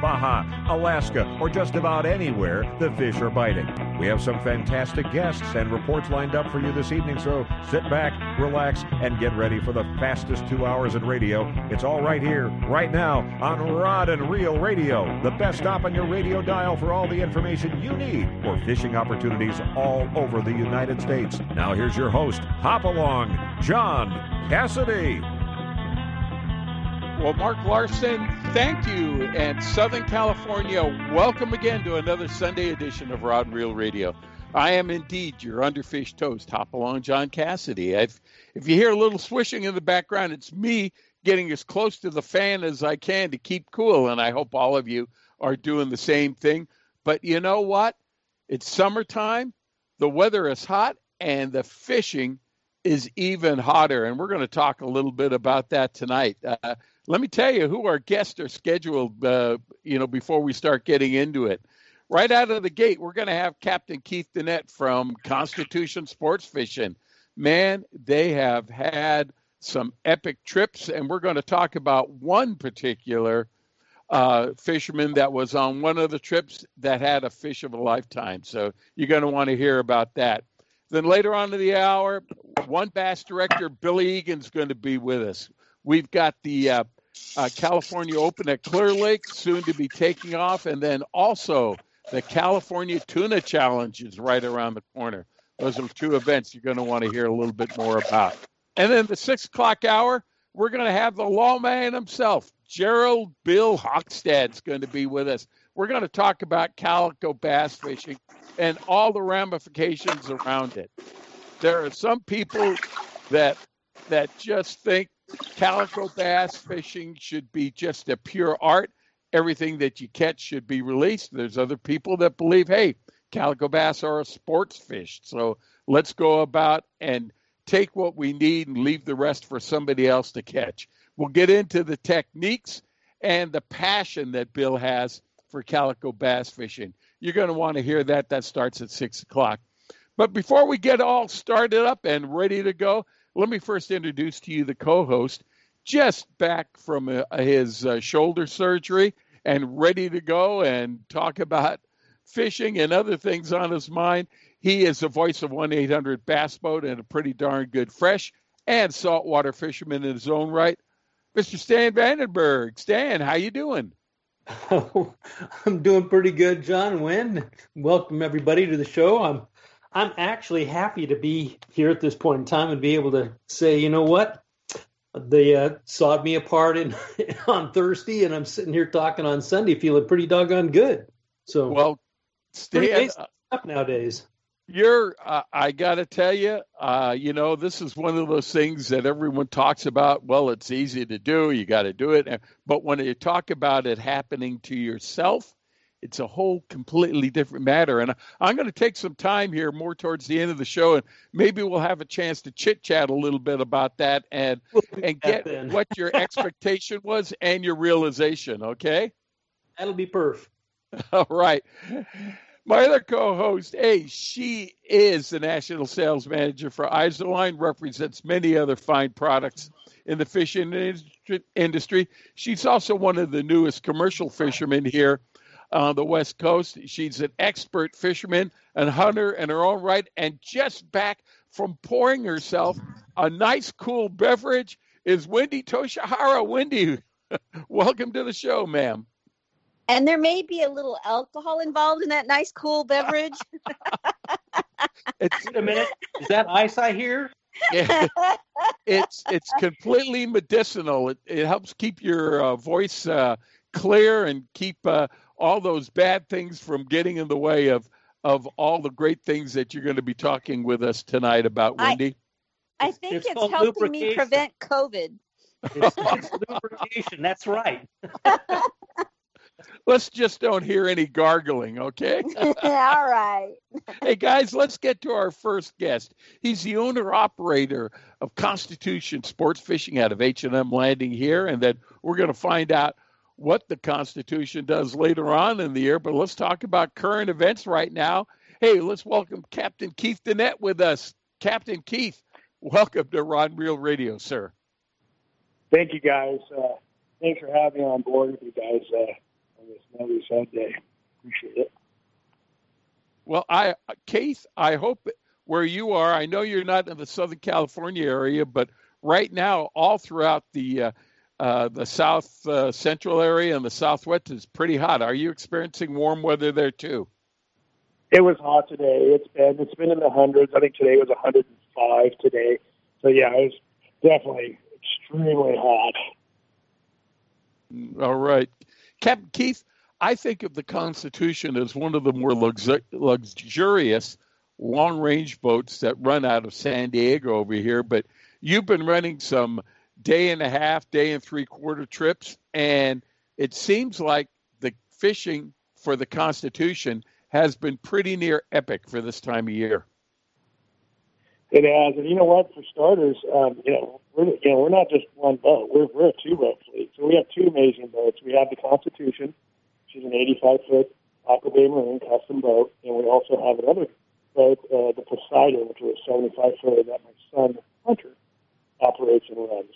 Baja, Alaska, or just about anywhere the fish are biting. We have some fantastic guests and reports lined up for you this evening, so sit back, relax, and get ready for the fastest two hours in radio. It's all right here, right now, on Rod and Reel Radio, the best stop on your radio dial for all the information you need for fishing opportunities all over the United States. Now here's your host, Hop Along, John Cassidy. Well, Mark Larson, thank you. And Southern California, welcome again to another Sunday edition of Rod and Reel Radio. I am indeed your underfished toast, Hop Along John Cassidy. I've, if you hear a little swishing in the background, it's me getting as close to the fan as I can to keep cool. And I hope all of you are doing the same thing. But you know what? It's summertime, the weather is hot, and the fishing is even hotter. And we're going to talk a little bit about that tonight. Uh, let me tell you who our guests are scheduled, uh, you know, before we start getting into it. Right out of the gate, we're going to have Captain Keith Dennett from Constitution Sports Fishing. Man, they have had some epic trips, and we're going to talk about one particular uh, fisherman that was on one of the trips that had a fish of a lifetime. So you're going to want to hear about that. Then later on in the hour, WON Bass director, Billy Egan's going to be with us. We've got the uh, uh, California Open at Clear Lake soon to be taking off, and then also the California Tuna Challenge is right around the corner. Those are two events you're going to want to hear a little bit more about. And then the six o'clock hour, we're going to have the lawman himself, Gerald Bill Hockstad's going to be with us. We're going to talk about calico bass fishing and all the ramifications around it. There are some people that that just think calico bass fishing should be just a pure art. Everything that you catch should be released. There's other people that believe, hey, calico bass are a sports fish. So let's go about and take what we need and leave the rest for somebody else to catch. We'll get into the techniques and the passion that Bill has for calico bass fishing. You're going to want to hear that. That starts at six o'clock. But before we get all started up and ready to go, let me first introduce to you the co host, just back from uh, his uh, shoulder surgery and ready to go and talk about fishing and other things on his mind. He is the voice of 1 800 Bass Boat and a pretty darn good fresh and saltwater fisherman in his own right. Mr. Stan Vandenberg. Stan, how you doing? Oh, I'm doing pretty good, John Wynn. Welcome everybody to the show. I'm I'm actually happy to be here at this point in time and be able to say, you know what, they uh, sawed me apart in, on Thursday, and I'm sitting here talking on Sunday, feeling pretty doggone good. So, well, stay up nowadays. You're, uh, I got to tell you, uh, you know, this is one of those things that everyone talks about. Well, it's easy to do, you got to do it. But when you talk about it happening to yourself, it's a whole completely different matter. And I'm going to take some time here more towards the end of the show, and maybe we'll have a chance to chit chat a little bit about that and we'll and get then. what your expectation was and your realization. Okay, that'll be perf. All right. My other co-host, A, she is the national sales manager for Izorline, represents many other fine products in the fishing industry. She's also one of the newest commercial fishermen here on the West Coast. She's an expert fisherman and hunter in her own right, and just back from pouring herself a nice, cool beverage is Wendy Toshihara. Wendy, welcome to the show, ma'am. And there may be a little alcohol involved in that nice, cool beverage. it's, Wait a minute. Is that ice I hear? Yeah. it's it's completely medicinal. It, it helps keep your uh, voice uh, clear and keep uh, all those bad things from getting in the way of of all the great things that you're going to be talking with us tonight about, Wendy? I, I think it's, it's helping me prevent COVID. It's, it's lubrication. That's right. let's just don't hear any gargling, okay? All right. hey guys, let's get to our first guest. He's the owner operator of Constitution Sports Fishing out of H&M Landing here, and then we're going to find out what the Constitution does later on in the year. But let's talk about current events right now. Hey, let's welcome Captain Keith Dennett with us. Captain Keith, welcome to Rod Reel Radio, sir. Thank you, guys. Uh, thanks for having me on board with you guys uh, on this another Sunday. Appreciate it. Well, I, Keith, I hope where you are. I know you're not in the Southern California area, but right now, all throughout the uh, uh, the South uh, Central area and the Southwest is pretty hot. Are you experiencing warm weather there too? It was hot today. It's been it's been in the hundreds. I think today was 105 today. So yeah, it was definitely extremely hot. All right, Captain Keith. I think of the Constitution as one of the more luxur- luxurious long range boats that run out of San Diego over here. But you've been running some day and a half, day and three quarter trips, and it seems like the fishing for the Constitution has been pretty near epic for this time of year. It has, and you know what? For starters, um, you know we're you know we're not just one boat. We're we're a two boat fleet. So we have two amazing boats. We have the Constitution, which is an 85 foot Aqua Bay Marine custom boat, and we also have another boat, uh, the Poseidon, which is a 75 footer that my son Hunter operates and runs.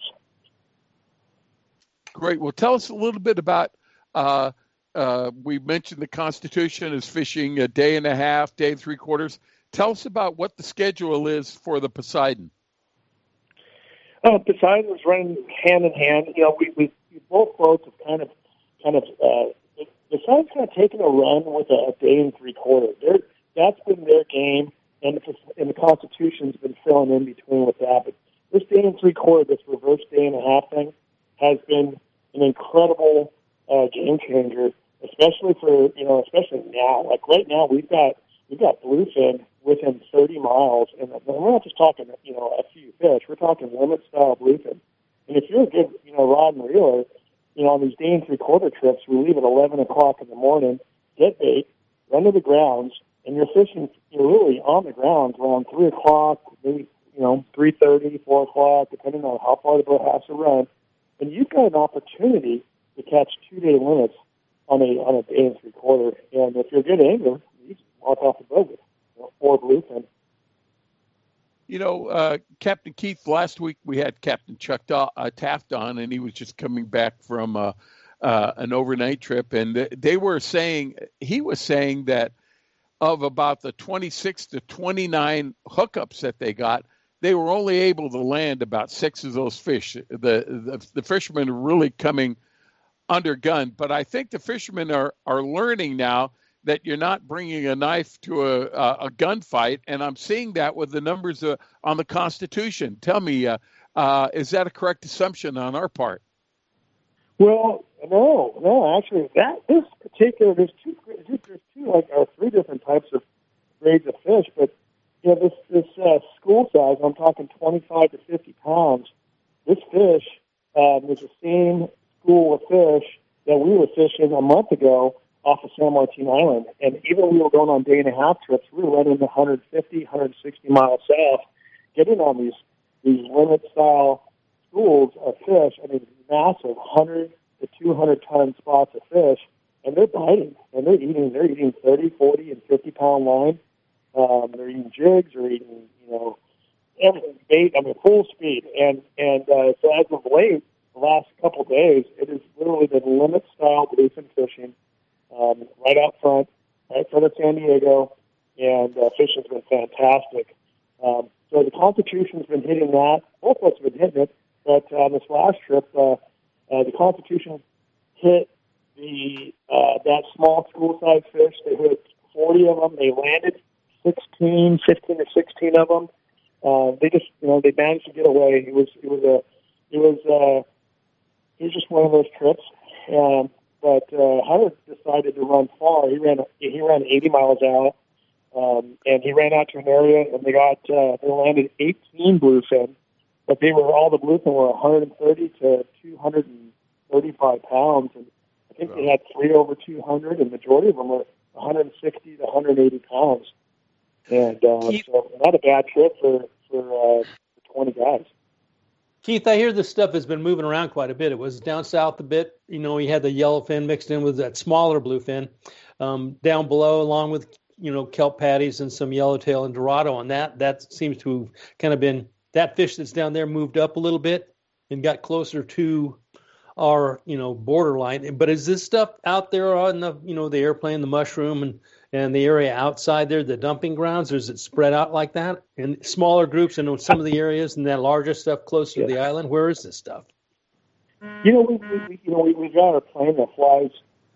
Great. Well, tell us a little bit about. Uh, uh, we mentioned the Constitution is fishing a day and a half, day and three quarters. Tell us about what the schedule is for the Poseidon. Uh, Poseidon is running hand in hand. You know, we, we, we both boats have kind of, kind of. Uh, Poseidon's kind of taken a run with a, a day and three quarters. That's been their game, and the, and the Constitution's been filling in between with that. But this day and three quarter, this reverse day and a half thing, has been an incredible uh, game changer, especially for you know, especially now. Like right now, we've got we've got bluefin within 30 miles, and we're not just talking you know a few fish. We're talking limit style bluefin. And if you're a good you know rod and reeler, you know on these day and three quarter trips, we leave at 11 o'clock in the morning, get bait, run to the grounds, and you're fishing. You're really on the grounds around three o'clock, maybe you know three thirty, four o'clock, depending on how far the boat has to run and you've got an opportunity to catch two day limits on a on a day and three quarter. And if you're a good angler, you can walk off the boat with four bluefin. You know, uh, Captain Keith. Last week we had Captain Chuck da- uh, Taft on, and he was just coming back from uh, uh an overnight trip, and they were saying he was saying that of about the 26 to 29 hookups that they got, they were only able to land about six of those fish. The the, the fishermen are really coming under gun, but I think the fishermen are are learning now that you're not bringing a knife to a a, a gunfight, and I'm seeing that with the numbers uh, on the Constitution. Tell me, uh, uh, is that a correct assumption on our part? Well, no, no. Actually, that this particular there's two there's two like or three different types of grades of fish, but you know, this this uh, school size, I'm talking 25 to 50 pounds. This fish um, is the same school of fish that we were fishing a month ago off of San Martin Island. And even we were going on day and a half trips, we were running 150, 160 miles south, getting on these these limit style schools of fish. I mean, massive 100 to 200 ton spots of fish, and they're biting and they're eating. They're eating 30, 40, and 50 pound line um, they're eating jigs, they're eating, you know, everything, bait, I mean, full speed. And, and, uh, so as of late, the last couple of days, it has literally been limit style bluefin fishing, um, right out front, right front of San Diego, and, uh, fishing's been fantastic. Um, so the Constitution's been hitting that. Both of us have been hitting it, but on uh, this last trip, uh, uh, the Constitution hit the uh, that small school size fish. They hit 40 of them. They landed 16, 15 or 16 of them. Uh, they just, you know, they managed to get away. It was, it was a, it was, uh, it was just one of those trips. Um, but uh, Howard decided to run far. He ran, he ran 80 miles out, um, and he ran out to an area, and they got, uh, they landed 18 bluefin, but they were all the bluefin were 130 to 235 pounds, and I think they had three over 200, and majority of them were 160 to 180 pounds. And uh, Keith, so not a bad trip for for, uh, 20 guys. Keith, I hear this stuff has been moving around quite a bit. It was down south a bit. You know, you had the yellowfin mixed in with that smaller bluefin. Um, down below, along with you know kelp patties and some yellowtail and dorado on that. That seems to have kind of been that fish that's down there moved up a little bit and got closer to our you know borderline. But is this stuff out there on the you know the airplane, the mushroom, and and the area outside there, the dumping grounds, or is it spread out like that in smaller groups? And some of the areas and that larger stuff closer Yeah. to the island. Where is this stuff? You know, we, we you know we we got a plane that flies,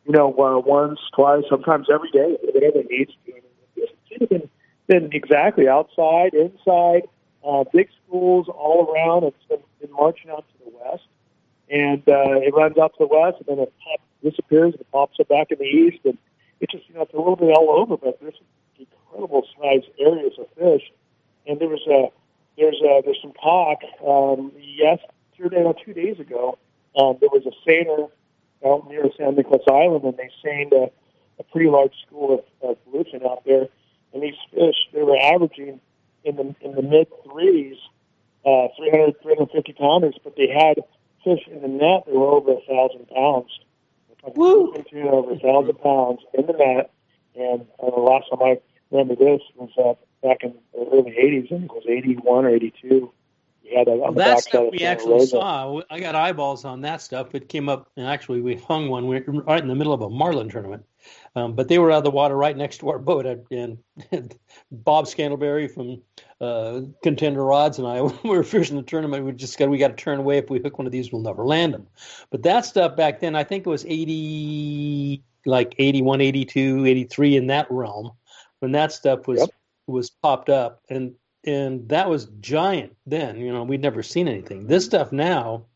you know, uh, once, twice, sometimes every day, whatever it needs to. And It's been been exactly outside, inside, uh, big schools all around. It's been, been marching out to the west, and uh, it runs out to the west, and then it pop, disappears, and it pops up back in the east, and it's just you know it's a little bit all over, but there's incredible sized areas of fish, and there was a there's a, there's some talk um, yesterday or two days ago um, there was a seiner out near San Nicolas Island, and they seined a, a pretty large school of, of bluefin out there. And these fish, they were averaging in the in the mid threes, uh, 300, 350 pounders, but they had fish in the net that were over a thousand pounds. Woo! Bluefin over a thousand pounds in the net. And uh, the last time I remember this was uh, back in the early 80s, and it was 81 or 82. We had a, Well, that stuff we actually Rosa. saw. I got eyeballs on that stuff. It came up, and actually we hung one we- right in the middle of a marlin tournament. Um, but they were out of the water right next to our boat. And, and Bob Scandalberry from uh, Contender Rods and I, we were fishing the tournament. We just got we got to turn away. If we hook one of these, we'll never land them. But that stuff back then, I think it was 80, like 81, 82, 83 in that realm when that stuff was Yep. was popped up and and that was giant then you know we'd never seen anything this stuff now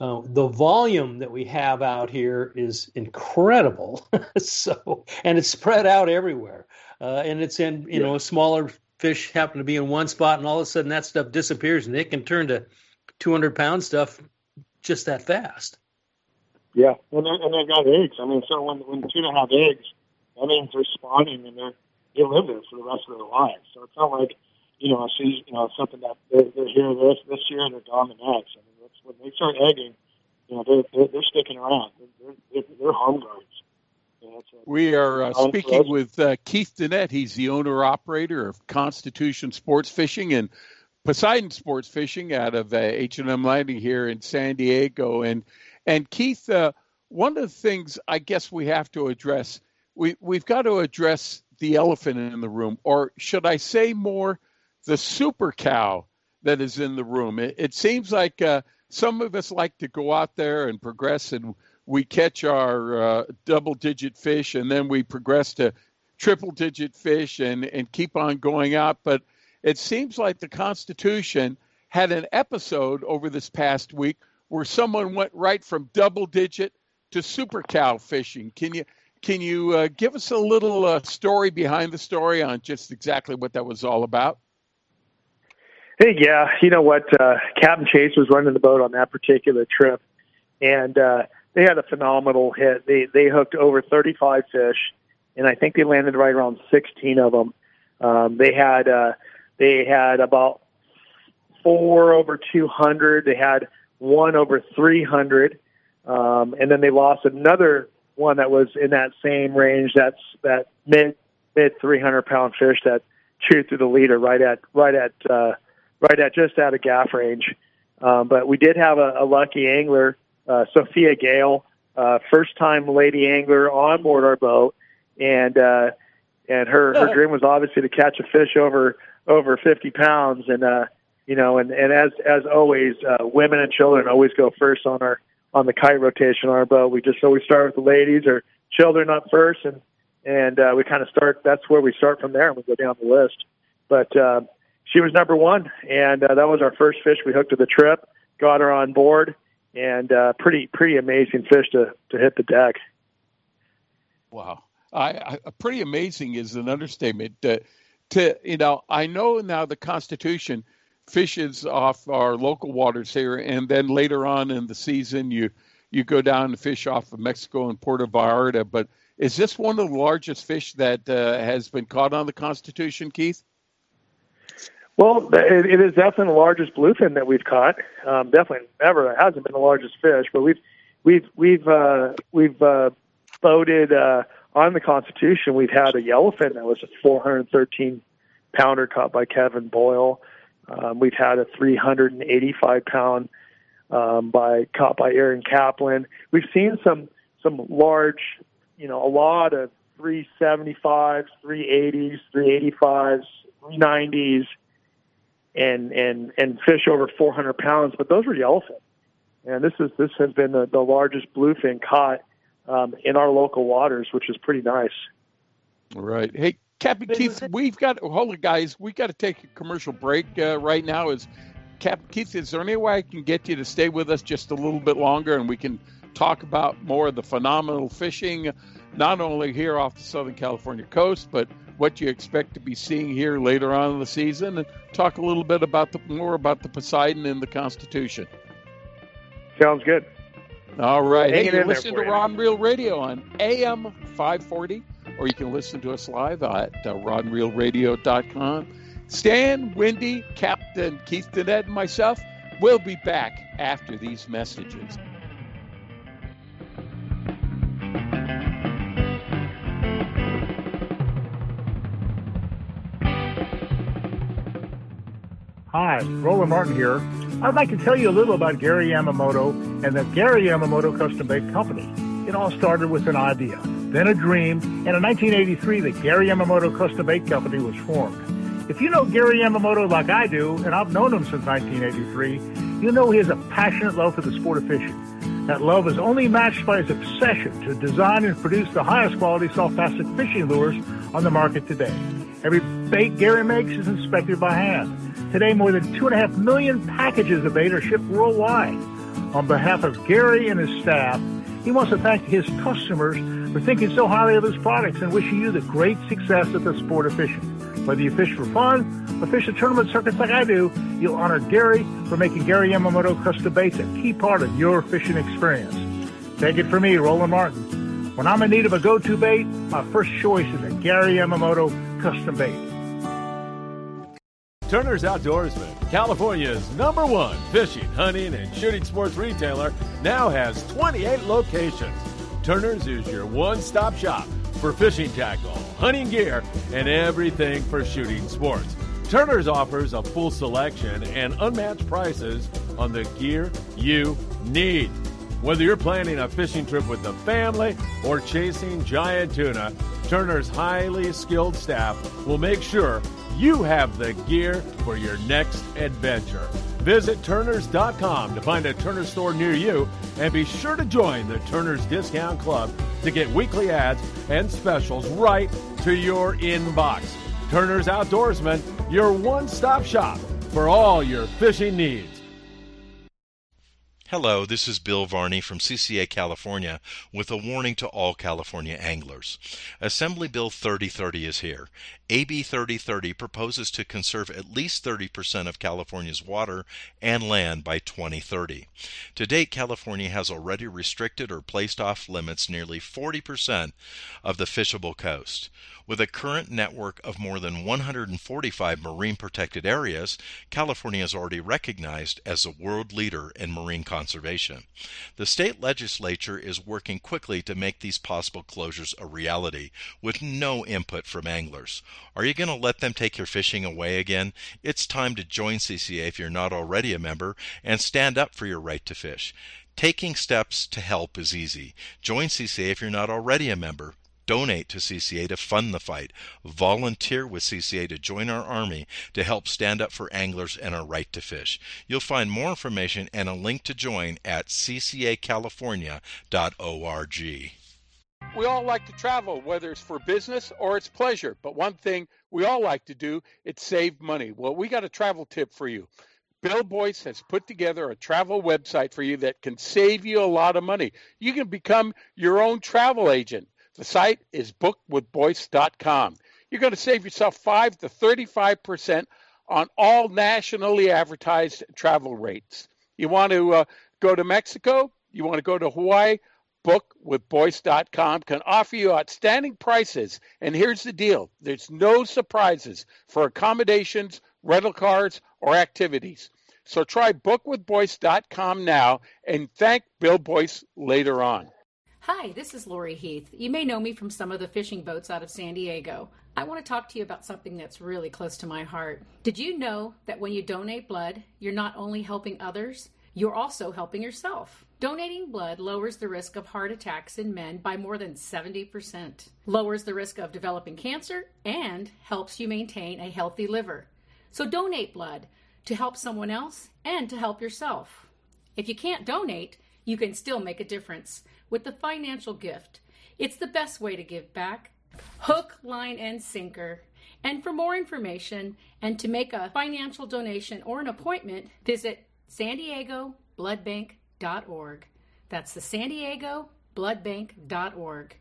uh, the volume that we have out here is incredible so and it's spread out everywhere uh, and it's in you know smaller fish happen to be in one spot and all of a sudden that stuff disappears and it can turn to 200 pound stuff just that fast Yeah, and they and they've got eggs. I mean, so when when tuna have eggs, that means they're spawning and they're they live there for the rest of their lives. So it's not like you know, a season, you know, something that they're, they're here this this year and they're gone the next. I mean, when they start egging, you know, they're they're, they're sticking around. They're they're, they're home guards. You know, it's a- We are uh, speaking with uh, Keith Dennett. He's the owner operator of Constitution Sports Fishing and Poseidon Sports Fishing out of uh, H&M Landing here in San Diego. And and Keith, uh, one of the things I guess we have to address, we we've got to address the elephant in the room, or should I say more, the super cow that is in the room. It, it seems like uh, some of us like to go out there and progress and we catch our uh, double digit fish and then we progress to triple digit fish and, and keep on going up. But it seems like the Constitution had an episode over this past week where someone went right from double digit to super cow fishing. Can you can you uh, give us a little uh, story behind the story on just exactly what that was all about? Hey, yeah, you know what? Uh, Captain Chase was running the boat on that particular trip, and uh, they had a phenomenal hit. They they hooked over 35 fish, and I think they landed right around 16 of them. Um, they had uh, they had about four over 200. They had one over 300, um, and then they lost another one that was in that same range. That's that mid mid 300 pound fish that chewed through the leader right at right at uh, right at just out of gaff range. Um, but we did have a, a lucky angler, uh, Sophia Gale, uh, first time lady angler on board our boat, and uh, and her her dream was obviously to catch a fish over over 50 pounds, and uh, you know, and and as as always, uh, women and children always go first on our on the kite rotation on our boat. We just always start with the ladies or children up first, and and uh, we kind of start. That's where we start from there, and we go down the list. But uh, she was number one, and uh, that was our first fish we hooked to the trip. Got her on board, and uh, pretty pretty amazing fish to to hit the deck. Wow, I, I pretty amazing is an understatement. Uh, to you know, I know now the Constitution fishes off our local waters here, and then later on in the season, you you go down and fish off of Mexico and Puerto Vallarta. But is this one of the largest fish that uh, has been caught on the Constitution, Keith? Well, it, it is definitely the largest bluefin that we've caught. Um, definitely never it hasn't been the largest fish, but we've we've we've uh, we've uh, boated uh, on the Constitution. We've had a yellowfin that was a 413 pounder caught by Kevin Boyle. Um, we've had a 385 pound um, by caught by Aaron Kaplan. We've seen some some large, you know, a lot of 375s, 380s, 385s, 390s and and and fish over 400 pounds, but those were yellowfin. And this is this has been the, the largest bluefin caught um, in our local waters, which is pretty nice. Right. Hey, Captain Keith, we've got hold on, guys. We got to take a commercial break uh, right now. Is Captain Keith? Is there any way I can get you to stay with us just a little bit longer, and we can talk about more of the phenomenal fishing, not only here off the Southern California coast, but what you expect to be seeing here later on in the season, and talk a little bit about the more about the Poseidon and the Constitution. Sounds good. All right. Hey, you're listening to Rod and Reel Radio on AM 540, or you can listen to us live at uh, rodandreelradio.com. Stan, Wendy, Captain Keith Dennett, and myself will be back after these messages. Hi, Roland Martin here. I'd like to tell you a little about Gary Yamamoto and the Gary Yamamoto Custom Bait Company. It all started with an idea, then a dream, and in 1983, the Gary Yamamoto Custom Bait Company was formed. If you know Gary Yamamoto like I do, and I've known him since 1983, you know he has a passionate love for the sport of fishing. That love is only matched by his obsession to design and produce the highest quality soft plastic fishing lures on the market today. Every bait Gary makes is inspected by hand. Today, more than 2.5 million packages of bait are shipped worldwide. On behalf of Gary and his staff, he wants to thank his customers for thinking so highly of his products and wishing you the great success of the sport of fishing. Whether you fish for fun or fish the tournament circuits like I do, you'll honor Gary for making Gary Yamamoto custom baits a key part of your fishing experience. Take it from me, Roland Martin. When I'm in need of a go-to bait, my first choice is a Gary Yamamoto custom bait. Turner's Outdoorsman, California's number one fishing, hunting, and shooting sports retailer, now has 28 locations. Turner's is your one stop shop for fishing tackle, hunting gear, and everything for shooting sports. Turner's offers a full selection and unmatched prices on the gear you need. Whether you're planning a fishing trip with the family or chasing giant tuna, Turner's highly skilled staff will make sure you have the gear for your next adventure. Visit Turners.com to find a Turner store near you and be sure to join the Turner's Discount Club to get weekly ads and specials right to your inbox. Turner's Outdoorsman, your one stop shop for all your fishing needs. Hello, this is Bill Varney from CCA California with a warning to all California anglers. Assembly Bill 3030 is here. AB 3030 proposes to conserve at least 30% of California's water and land by 2030. To date, California has already restricted or placed off limits nearly 40% of the fishable coast. With a current network of more than 145 marine protected areas, California is already recognized as a world leader in marine conservation. The state legislature is working quickly to make these possible closures a reality with no input from anglers. Are you going to let them take your fishing away again? It's time to join CCA if you're not already a member and stand up for your right to fish. Taking steps to help is easy. Join CCA if you're not already a member. Donate to CCA to fund the fight. Volunteer with CCA to join our army to help stand up for anglers and our right to fish. You'll find more information and a link to join at ccacalifornia.org. We all like to travel, whether it's for business or it's pleasure. But one thing we all like to do, it's save money. Well, we got a travel tip for you. Bill Boyce has put together a travel website for you that can save you a lot of money. You can become your own travel agent. The site is bookwithboyce.com. You're going to save yourself 5 to 35% on all nationally advertised travel rates. You want to uh, go to Mexico? you want to go to Hawaii, bookwithboyce.com can offer you outstanding prices. And here's the deal there's no surprises for accommodations, rental cars, or activities. So try bookwithboyce.com now and thank Bill Boyce later on. Hi, this is Lori Heath. You may know me from some of the fishing boats out of San Diego. I want to talk to you about something that's really close to my heart. Did you know that when you donate blood, you're not only helping others, you're also helping yourself? Donating blood lowers the risk of heart attacks in men by more than 70%, lowers the risk of developing cancer, and helps you maintain a healthy liver. So donate blood to help someone else and to help yourself. If you can't donate, you can still make a difference with the financial gift. It's the best way to give back. Hook, line, and sinker. And for more information and to make a financial donation or an appointment, visit san diego bloodbank.org. That's the San Diego bloodbank.org.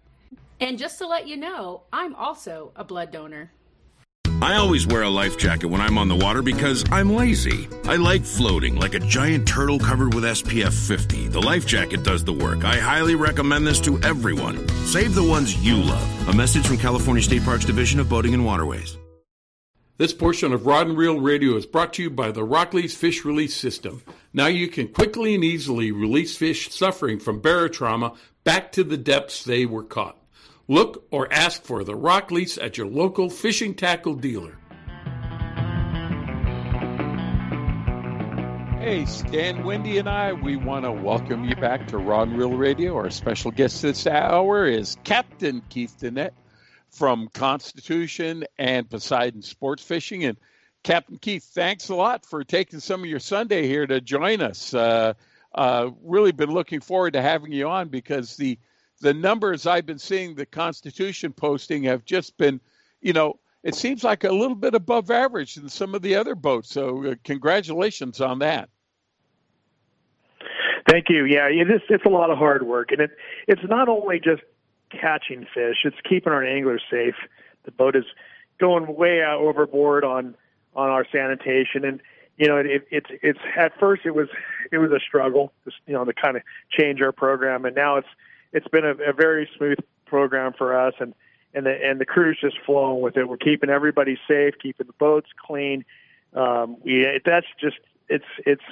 And just to let you know, I'm also a blood donor. I always wear a life jacket when I'm on the water because I'm lazy. I like floating like a giant turtle covered with SPF 50. The life jacket does the work. I highly recommend this to everyone. Save the ones you love. A message from California State Parks Division of Boating and Waterways. This portion of Rod and Reel Radio is brought to you by the RokLees Fish Release System. Now you can quickly and easily release fish suffering from barotrauma back to the depths they were caught. Look or ask for the RokLees at your local fishing tackle dealer. Hey, Stan, Wendy, and I, we want to welcome you back to Rod and Reel Radio. Our special guest this hour is Captain Keith Dennett from Constitution and Poseidon Sports Fishing. And Captain Keith, thanks a lot for taking some of your Sunday here to join us. Uh, uh, really been looking forward to having you on because the the numbers I've been seeing the Constitution posting have just been, you know, it seems like a little bit above average than some of the other boats. So uh, congratulations on that. Thank you. Yeah, it is, it's a lot of hard work, and it it's not only just catching fish. It's keeping our anglers safe. The boat is going way out overboard on on our sanitation, and you know it, it's it's at first it was it was a struggle, just you know to kind of change our program, and now it's it's been a, a very smooth program for us, and and the and the crew's just flowing with it. We're keeping everybody safe, keeping the boats clean. Um, that's just it's it's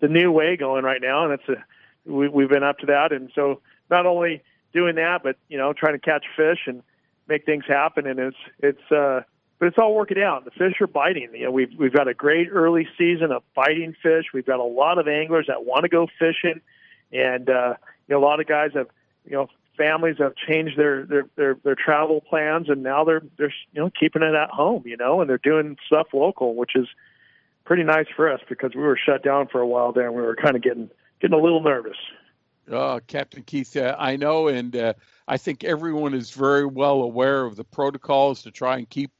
the new way going right now, and it's a we, we've been up to that, and so not only doing that, but you know, trying to catch fish and make things happen. And it's it's uh, but it's all working out. The fish are biting. You know, we've we've got a great early season of biting fish. We've got a lot of anglers that want to go fishing, and uh, you know, a lot of guys have you know families have changed their their their, their travel plans, and now they're they're you know keeping it at home. You know, and they're doing stuff local, which is pretty nice for us because we were shut down for a while there, and we were kind of getting getting a little nervous. Uh, Captain Keith, uh, I know, and uh, I think everyone is very well aware of the protocols to try and keep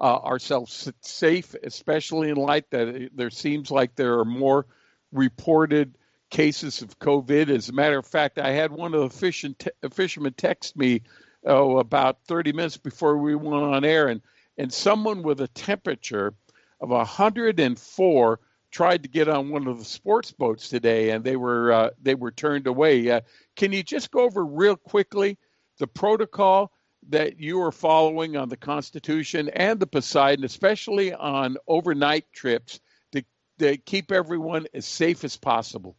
uh, ourselves safe, especially in light that there seems like there are more reported cases of COVID. As a matter of fact, I had one of the fish te- fishermen text me oh, about 30 minutes before we went on air, and, and someone with a temperature of 104 tried to get on one of the sports boats today, and they were uh, they were turned away. Uh, can you just go over real quickly the protocol that you are following on the Constitution and the Poseidon, especially on overnight trips, to, to keep everyone as safe as possible?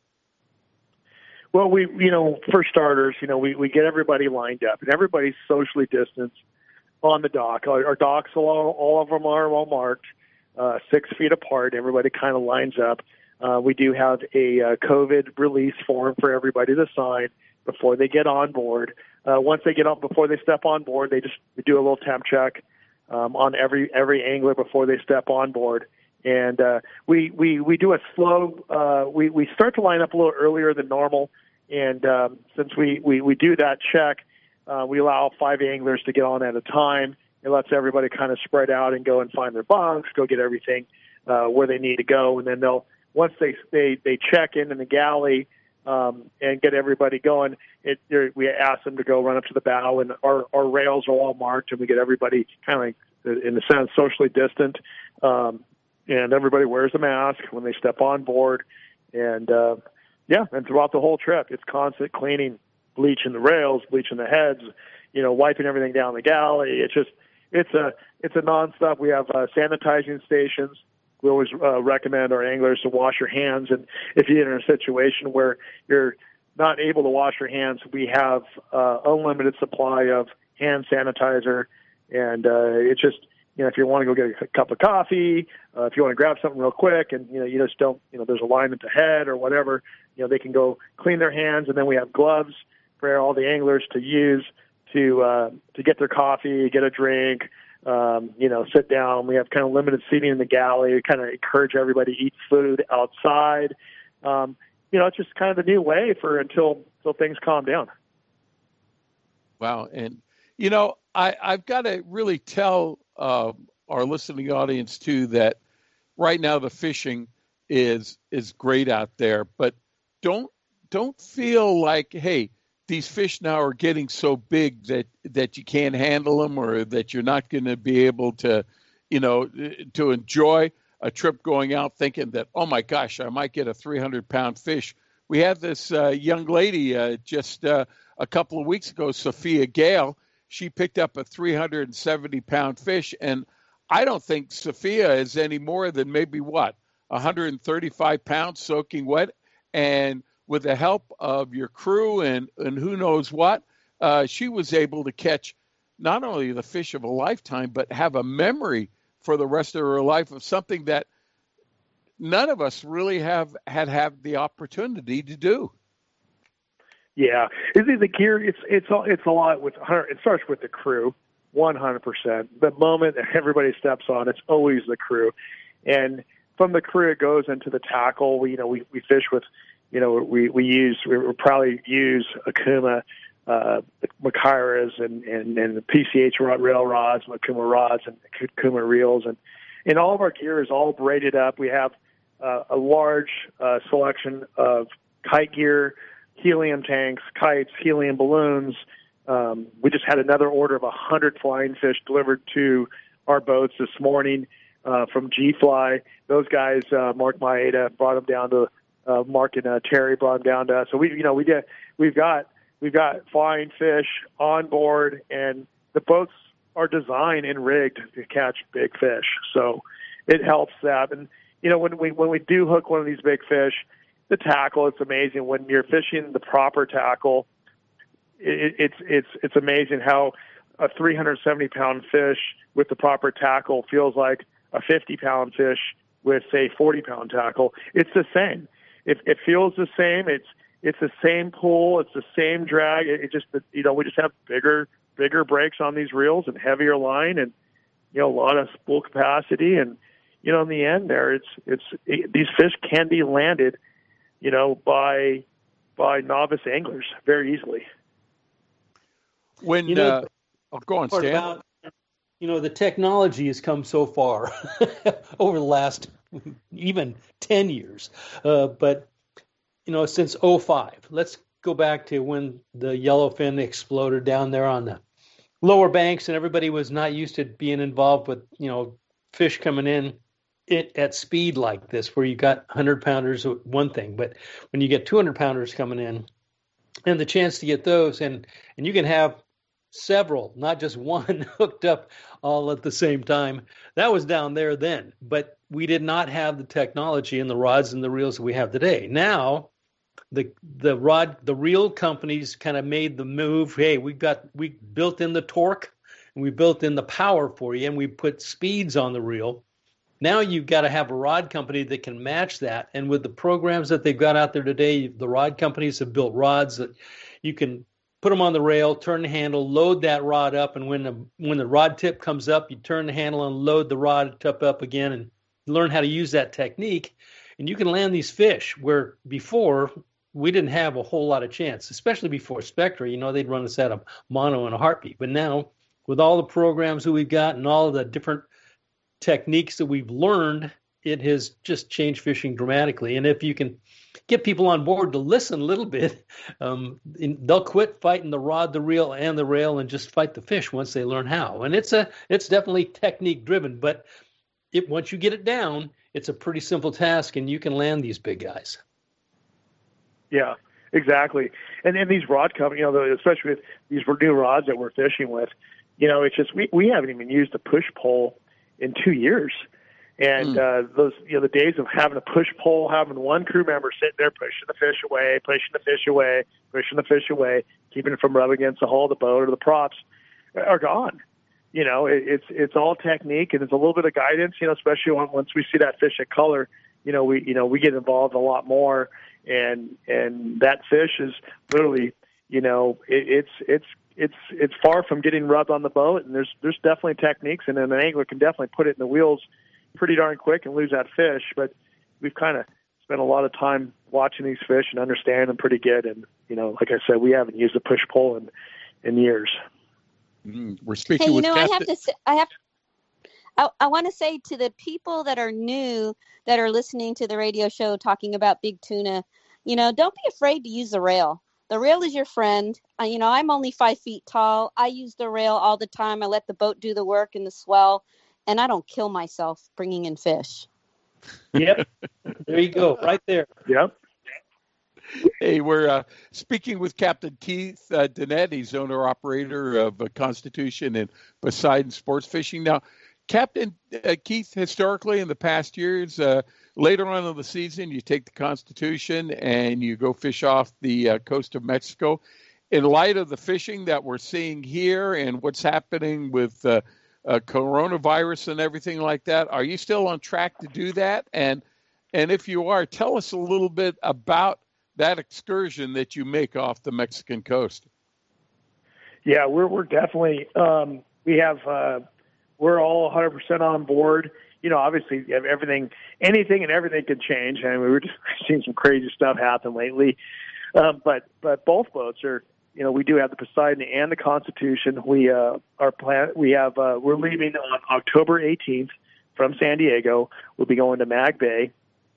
Well, we you know for starters, you know we we get everybody lined up, and everybody's socially distanced on the dock. Our, our docks, all all of them are well marked uh, six feet apart. Everybody kind of lines up. Uh, we do have a uh, COVID release form for everybody to sign before they get on board. Uh, once they get on, before they step on board, they just do a little temp check um, on every every angler before they step on board. And uh, we we we do a slow. Uh, we we start to line up a little earlier than normal. And um, since we, we we do that check, uh, we allow five anglers to get on at a time. It lets everybody kind of spread out and go and find their bunks, go get everything uh, where they need to go, and then they'll once they they they check in in the galley um, and get everybody going. It we ask them to go run up to the bow, and our our rails are all marked, and we get everybody kind of in a sense socially distant, um, and everybody wears a mask when they step on board, and uh, yeah, and throughout the whole trip, it's constant cleaning, bleaching the rails, bleaching the heads, you know, wiping everything down the galley. It's just it's a it's a nonstop. We have uh, sanitizing stations. We always uh, recommend our anglers to wash your hands, and if you're in a situation where you're not able to wash your hands, we have uh, unlimited supply of hand sanitizer, and uh, it's just you know if you want to go get a cup of coffee, uh, if you want to grab something real quick, and you know you just don't you know there's a line at the head or whatever, you know they can go clean their hands, and then we have gloves for all the anglers to use to uh, to get their coffee, get a drink, um, you know, sit down. We have kind of limited seating in the galley. We kind of encourage everybody to eat food outside. Um, you know, it's just kind of the new way for until until things calm down. Wow, and you know, I I've got to really tell uh, our listening audience too that right now the fishing is is great out there, but don't don't feel like hey these fish now are getting so big that that you can't handle them or that you're not going to be able to you know to enjoy a trip going out thinking that oh my gosh i might get a 300 pound fish. We had this uh, young lady uh, just uh, a couple of weeks ago sophia gale. She picked up a 370 pound fish and i don't think sophia is any more than maybe what 135 pounds soaking wet and with the help of your crew and, and who knows what, uh, she was able to catch not only the fish of a lifetime, but have a memory for the rest of her life of something that none of us really have had had the opportunity to do. Yeah, the gear? It's it's it's a lot with it starts with the crew, one hundred percent. The moment everybody steps on, it's always the crew, and from the it goes into the tackle. We you know we we fish with you know, we, we use, we probably use Okuma uh, Makairas and, and, and the PCH rod, rail rods, Okuma rods and Okuma reels. And, and all of our gear is all braided up. We have uh, a large uh, selection of kite gear, helium tanks, kites, helium balloons. Um, we just had another order of a 100 flying fish delivered to our boats this morning uh, from G Fly. Those guys, uh, Mark Maeda, brought them down to uh, Mark and uh, Terry brought them down to us. So we, you know, we did. We've got we've got flying fish on board, and the boats are designed and rigged to catch big fish. So it helps that. And you know, when we when we do hook one of these big fish, the tackle it's amazing when you're fishing the proper tackle. It, it's it's it's amazing how a 370 pound fish with the proper tackle feels like a 50 pound fish with say 40 pound tackle. It's the same it, it feels the same. It's it's the same pull. It's the same drag. It, it just you know we just have bigger bigger breaks on these reels and heavier line and you know a lot of spool capacity and you know in the end there it's it's it, these fish can be landed you know by by novice anglers very easily. When you know, uh, oh, go on, Stan. About, you know the technology has come so far over the last even 10 years. Uh, but, you know, since 05, let's go back to when the yellowfin exploded down there on the lower banks and everybody was not used to being involved with, you know, fish coming in it at speed like this where you got 100 pounders one thing but when you get 200 pounders coming in and the chance to get those and and you can have several not just one hooked up all at the same time that was down there then but we did not have the technology and the rods and the reels that we have today. Now, the the rod the reel companies kind of made the move. Hey, we got we built in the torque and we built in the power for you, and we put speeds on the reel. Now you've got to have a rod company that can match that. And with the programs that they've got out there today, the rod companies have built rods that you can put them on the rail, turn the handle, load that rod up, and when the when the rod tip comes up, you turn the handle and load the rod tip up again, and learn how to use that technique, and you can land these fish where before we didn't have a whole lot of chance, especially before Spectra. You know, they'd run us out of mono in a heartbeat. But now, with all the programs that we've got and all the different techniques that we've learned, it has just changed fishing dramatically. And if you can get people on board to listen a little bit, um, they'll quit fighting the rod, the reel, and the rail, and just fight the fish once they learn how. And it's a it's definitely technique driven, but it once you get it down, it's a pretty simple task, and you can land these big guys. Yeah, exactly. And then these rod companies, you know, especially with these new rods that we're fishing with, you know, it's just we we haven't even used a push pole in two years. And mm. uh, those, you know, the days of having a push pole, having one crew member sitting there pushing the fish away, pushing the fish away, pushing the fish away, keeping it from rubbing against the hull of the boat or the props, are gone. You know, it, it's it's all technique and it's a little bit of guidance. You know, especially when, once we see that fish at color, you know, we you know we get involved a lot more, and and that fish is literally, you know, it, it's it's it's it's far from getting rubbed on the boat, and there's there's definitely techniques, and then an angler can definitely put it in the wheels pretty darn quick and lose that fish. But we've kind of spent a lot of time watching these fish and understand them pretty good. And you know, like I said, we haven't used a push pole in in years. Mm, we're speaking. Hey, you with know, Captain. I have to. Say, I have. I, I want to say to the people that are new that are listening to the radio show talking about big tuna, you know, don't be afraid to use the rail. The rail is your friend. Uh, you know, I'm only five feet tall. I use the rail all the time. I let the boat do the work and the swell and I don't kill myself bringing in fish. Yep. there you go, right there. Yep. Hey, we're uh, speaking with Captain Keith uh, Dennett. He's owner operator of uh, Constitution and Poseidon Sports Fishing. Now, Captain uh, Keith, historically in the past years, uh, later on in the season, you take the Constitution and you go fish off the uh, coast of Mexico. In light of the fishing that we're seeing here and what's happening with uh, coronavirus and everything like that. Are you still on track to do that? And and if you are, tell us a little bit about that excursion that you make off the Mexican coast. Yeah, we're we're definitely um, we have uh, we're all 100% on board. You know, obviously everything, anything and everything can change, and we were just seeing some crazy stuff happen lately. Um, but but both boats are you know, we do have the Poseidon and the Constitution. We uh, are plan. We have uh, we're leaving on October 18th from San Diego. We'll be going to Mag Bay.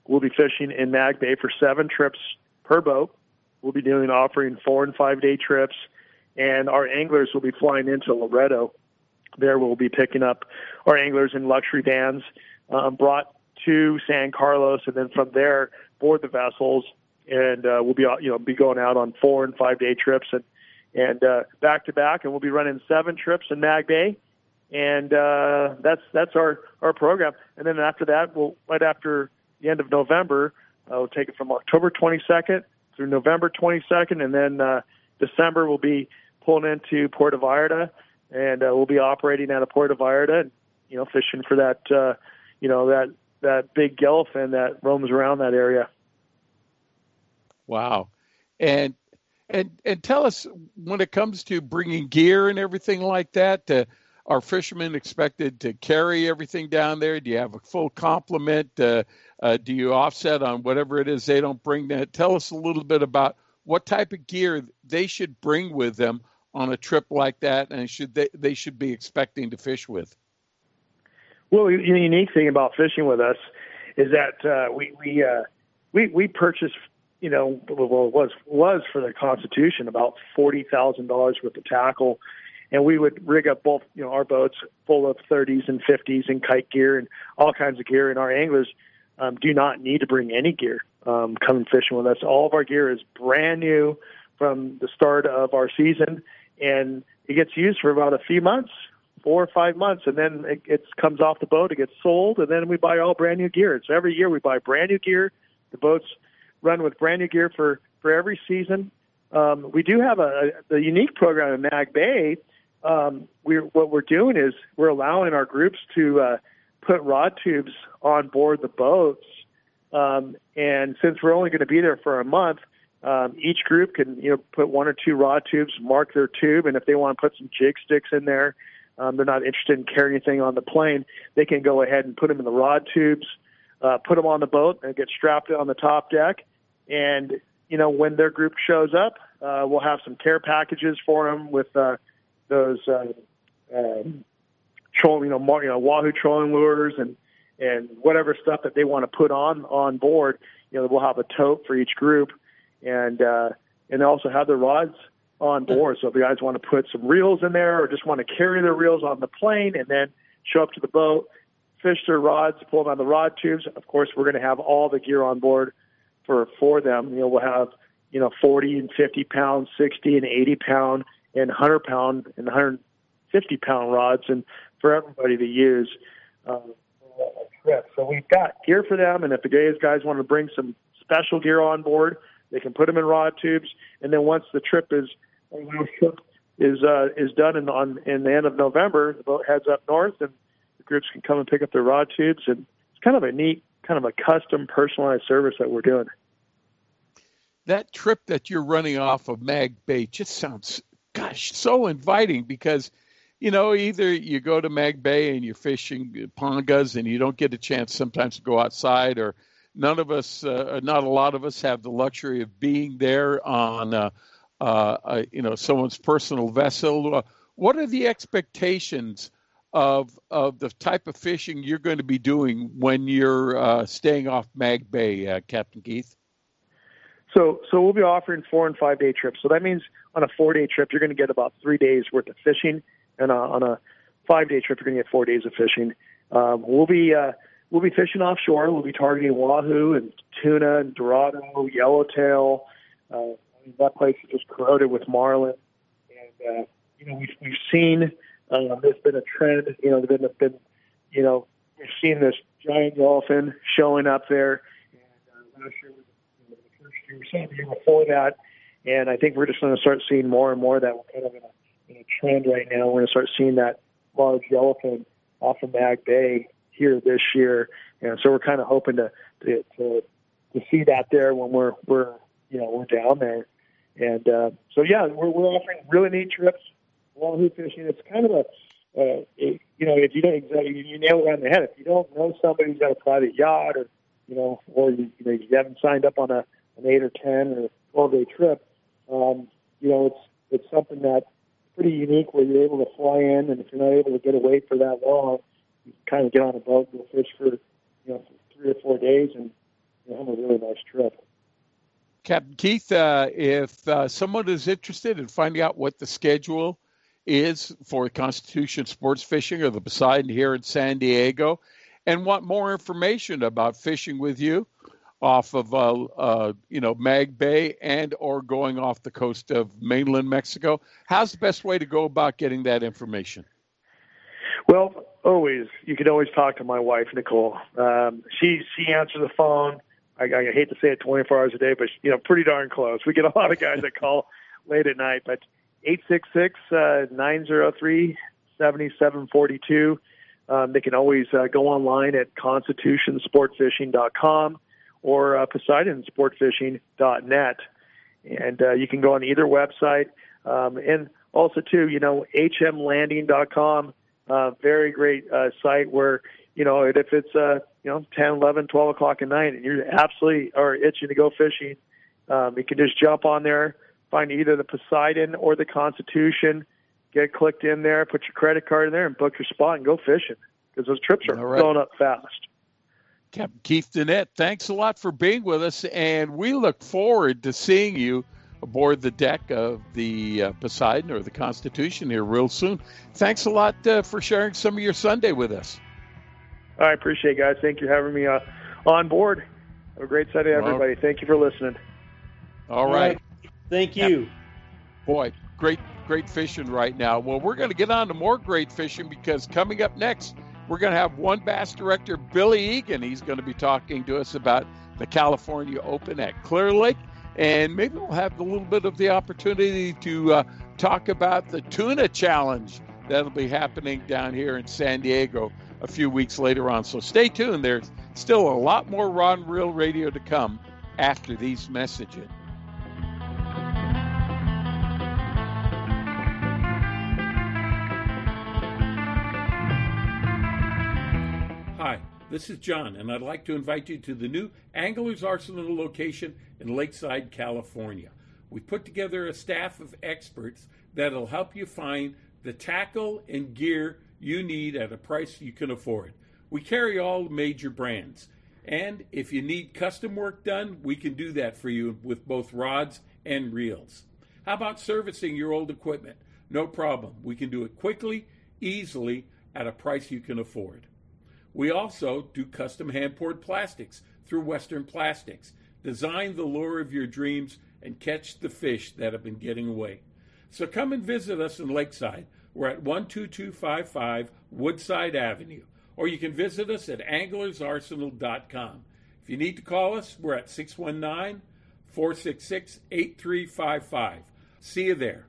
We'll be fishing in Mag Bay for seven trips per boat. We'll be doing offering four and five day trips, and our anglers will be flying into Loreto. There we'll be picking up our anglers in luxury vans um, brought to San Carlos, and then from there board the vessels and uh, we'll be you know be going out on four and five day trips and and uh, back to back, and we'll be running seven trips in Mag Bay, and uh, that's that's our our program. And then after that, we'll right after the end of November, uh, we'll take it from October 22nd through November 22nd, and then uh, December we'll be pulling into Puerto Vallarta, and uh, we'll be operating out of Puerto Vallarta, and you know fishing for that uh, you know that that big yellowfin that roams around that area. Wow. And and and tell us when it comes to bringing gear and everything like that. Uh, are fishermen expected to carry everything down there? Do you have a full complement? Uh, uh, do you offset on whatever it is they don't bring? That tell us a little bit about what type of gear they should bring with them on a trip like that, and should they they should be expecting to fish with. Well, the unique thing about fishing with us is that uh, we we uh, we we purchase you know, well, it was was for the Constitution about forty thousand dollars worth of tackle, and we would rig up both you know our boats full of thirties and fifties and kite gear and all kinds of gear, and our anglers um, do not need to bring any gear um, coming fishing with us. All of our gear is brand new from the start of our season, and it gets used for about a few months, four or five months, and then it, it comes off the boat, it gets sold, and then we buy all brand new gear. So every year we buy brand new gear. The boats run with brand new gear for for every season. Um, we do have a, a, a unique program in Mag Bay. Um, we're, what we're doing is we're allowing our groups to uh, put rod tubes on board the boats. Um, and since we're only going to be there for a month, um, each group can you know put one or two rod tubes, mark their tube, and if they want to put some jig sticks in there, um, they're not interested in carrying anything on the plane. They can go ahead and put them in the rod tubes, uh, put them on the boat, and get strapped on the top deck. And you know, when their group shows up, uh, we'll have some care packages for them with uh, those uh, um, troll, you know, more, you know, wahoo trolling lures and and whatever stuff that they want to put on on board. You know, we'll have a tote for each group, and uh, and they also have the rods on board. So if you guys want to put some reels in there, or just want to carry their reels on the plane, and then show up to the boat, fish their rods, pull them on the rod tubes. Of course, we're going to have all the gear on board for for them. You know, we'll have you know, 40 and 50 pound, 60 and 80 pound, and 100 pound and 150 pound rods, and for everybody to use a trip. So we've got gear for them, and if the guys want to bring some special gear on board, they can put them in rod tubes, and then once the trip is is uh, is done in on in the end of November, the boat heads up north, and the groups can come and pick up their rod tubes, and it's kind of a neat, kind of a custom, personalized service that we're doing. That trip that you're running off of Mag Bay just sounds, gosh, so inviting because, you know, either you go to Mag Bay and you're fishing pongas and you don't get a chance sometimes to go outside, or none of us, uh, not a lot of us, have the luxury of being there on. Uh, uh, uh, you know someone's personal vessel. Uh, what are the expectations of of the type of fishing you're going to be doing when you're uh, staying off Mag Bay, uh, Captain Keith? So, so we'll be offering four and five day trips. So that means on a four day trip, you're going to get about three days worth of fishing, and uh, on a five day trip, you're going to get four days of fishing. Um, we'll be we'll be fishing offshore. We'll be targeting wahoo and tuna and dorado, yellowtail. Uh, that place is just corroded with marlin. And uh, you know, we've we've seen uh, there's been a trend. You know, there's been you know we've seen this giant dolphin showing up there. And uh, last year was you know, the first year, same year before that. And I think we're just going to start seeing more and more of that. We're kind of in a, in a trend right now. We're going to start seeing that large yellowfin off of Mag Bay here this year, and so we're kind of hoping to to to, to see that there when we're we're you know we're down there. And uh, so, yeah, we're, we're offering really neat trips, wahoo fishing. It's kind of a, uh, it, you know, if you don't exactly, you nail it on the head. If you don't know somebody who's got a private yacht, or you know, or you, you know, you haven't signed up on a an eight or ten or twelve day trip, um, you know, it's it's something that's pretty unique where you're able to fly in, and if you're not able to get away for that long, you kind of get on a boat go fish for you know three or four days and you know, have a really nice trip. Captain Keith, uh, if uh, someone is interested in finding out what the schedule is for Constitution Sports Fishing or the Poseidon here in San Diego, and want more information about fishing with you off of uh, uh, you know Mag Bay and or going off the coast of mainland Mexico, how's the best way to go about getting that information? Well, always you can always talk to my wife Nicole. Um, she she answers the phone I, I hate to say it 24 hours a day, but you know, pretty darn close. We get a lot of guys that call late at night, but 866 uh, 903 7742. Um, they can always uh, go online at constitutionsportfishing.com or uh, poseidonsportfishing.net. And uh, you can go on either website. Um, and also, too, you know, hmlanding.com, uh, very great uh, site where, you know, if it's uh, you know, 10, 11, 12 o'clock at night and you're absolutely are itching to go fishing, um, you can just jump on there, find either the Poseidon or the Constitution, get clicked in there, put your credit card in there, and book your spot and go fishing because those trips are right. filling up fast. Captain Keith Dennett, thanks a lot for being with us, and we look forward to seeing you aboard the deck of the uh, Poseidon or the Constitution here real soon. Thanks a lot uh, for sharing some of your Sunday with us. I appreciate it, guys. Thank you for having me uh, on board. Have a great Sunday, everybody. Well, Thank you for listening. All right. Thank you. Boy, great, great fishing right now. Well, we're going to get on to more great fishing because coming up next, we're going to have WON Bass director Billy Egan. He's going to be talking to us about the California Open at Clear Lake. And maybe we'll have a little bit of the opportunity to uh, talk about the tuna challenge that'll be happening down here in San Diego a few weeks later on. So stay tuned. There's still a lot more Rod and Reel Radio to come after these messages. This is John, and I'd like to invite you to the new Anglers Arsenal location in Lakeside, California. We've put together a staff of experts that'll help you find the tackle and gear you need at a price you can afford. We carry all major brands. And if you need custom work done, we can do that for you with both rods and reels. How about servicing your old equipment? No problem. We can do it quickly, easily, at a price you can afford. We also do custom hand poured plastics through Western Plastics. design the lure of your dreams, and catch the fish that have been getting away. So come and visit us in Lakeside. We're at 12255 Woodside Avenue, or you can visit us at anglersarsenal.com. If you need to call us, we're at 619 466 8355. See you there.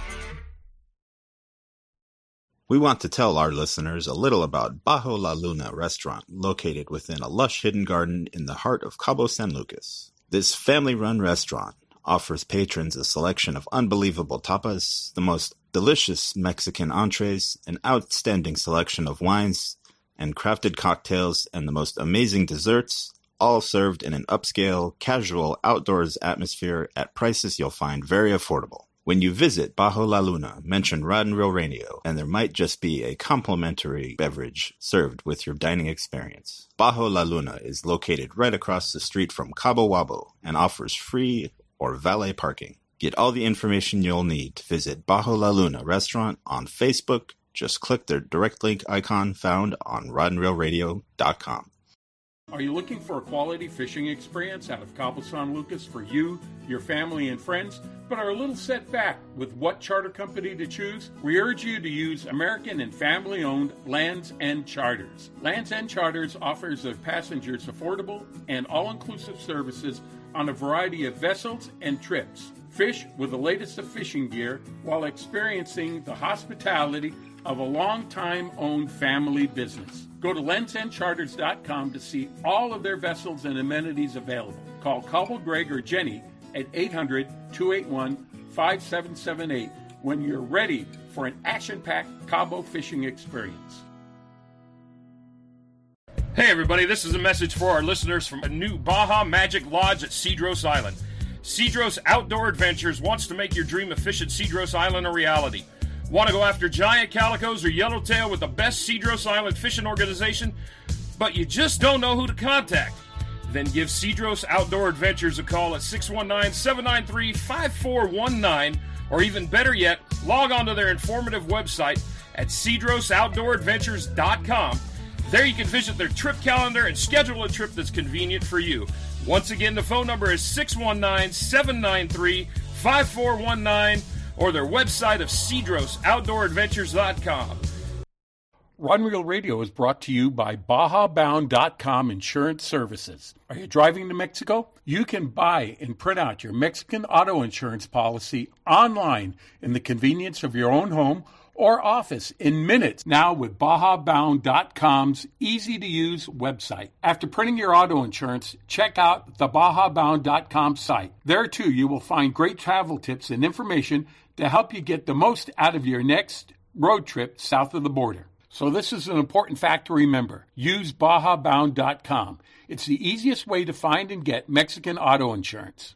We want to tell our listeners a little about Bajo La Luna restaurant located within a lush hidden garden in the heart of Cabo San Lucas. This family run restaurant offers patrons a selection of unbelievable tapas, the most delicious Mexican entrees, an outstanding selection of wines and crafted cocktails, and the most amazing desserts, all served in an upscale, casual, outdoors atmosphere at prices you'll find very affordable. When you visit Bajo La Luna, mention Rod and Reel Radio, and there might just be a complimentary beverage served with your dining experience. Bajo La Luna is located right across the street from Cabo Wabo and offers free or valet parking. Get all the information you'll need to visit Bajo La Luna restaurant on Facebook. Just click their direct link icon found on rodandreelradio.com. Are you looking for a quality fishing experience out of San Lucas for you, your family, and friends, but are a little set back with what charter company to choose? We urge you to use American and family owned Lands End Charters. Lands End Charters offers their passengers affordable and all inclusive services on a variety of vessels and trips. Fish with the latest of fishing gear while experiencing the hospitality of a long-time owned family business. Go to landsendcharters.com to see all of their vessels and amenities available. Call Cobble Greg or Jenny at 800 281 5778 when you're ready for an action packed Cabo fishing experience. Hey, everybody, this is a message for our listeners from a new Baja Magic Lodge at Cedros Island. Cedros Outdoor Adventures wants to make your dream of fish at Cedros Island a reality. Want to go after giant calicos or yellowtail with the best Cedros Island fishing organization, but you just don't know who to contact? Then give Cedros Outdoor Adventures a call at 619 793 5419, or even better yet, log on to their informative website at cedrosoutdooradventures.com. There you can visit their trip calendar and schedule a trip that's convenient for you. Once again, the phone number is 619 793 5419 or their website of cedrosoutdooradventures.com. Rod Reel Radio is brought to you by BajaBound.com Insurance Services. Are you driving to Mexico? You can buy and print out your Mexican auto insurance policy online in the convenience of your own home or office in minutes now with BajaBound.com's easy to use website. After printing your auto insurance, check out the BajaBound.com site. There too, you will find great travel tips and information to help you get the most out of your next road trip south of the border. So, this is an important fact to remember. Use BajaBound.com. It's the easiest way to find and get Mexican auto insurance.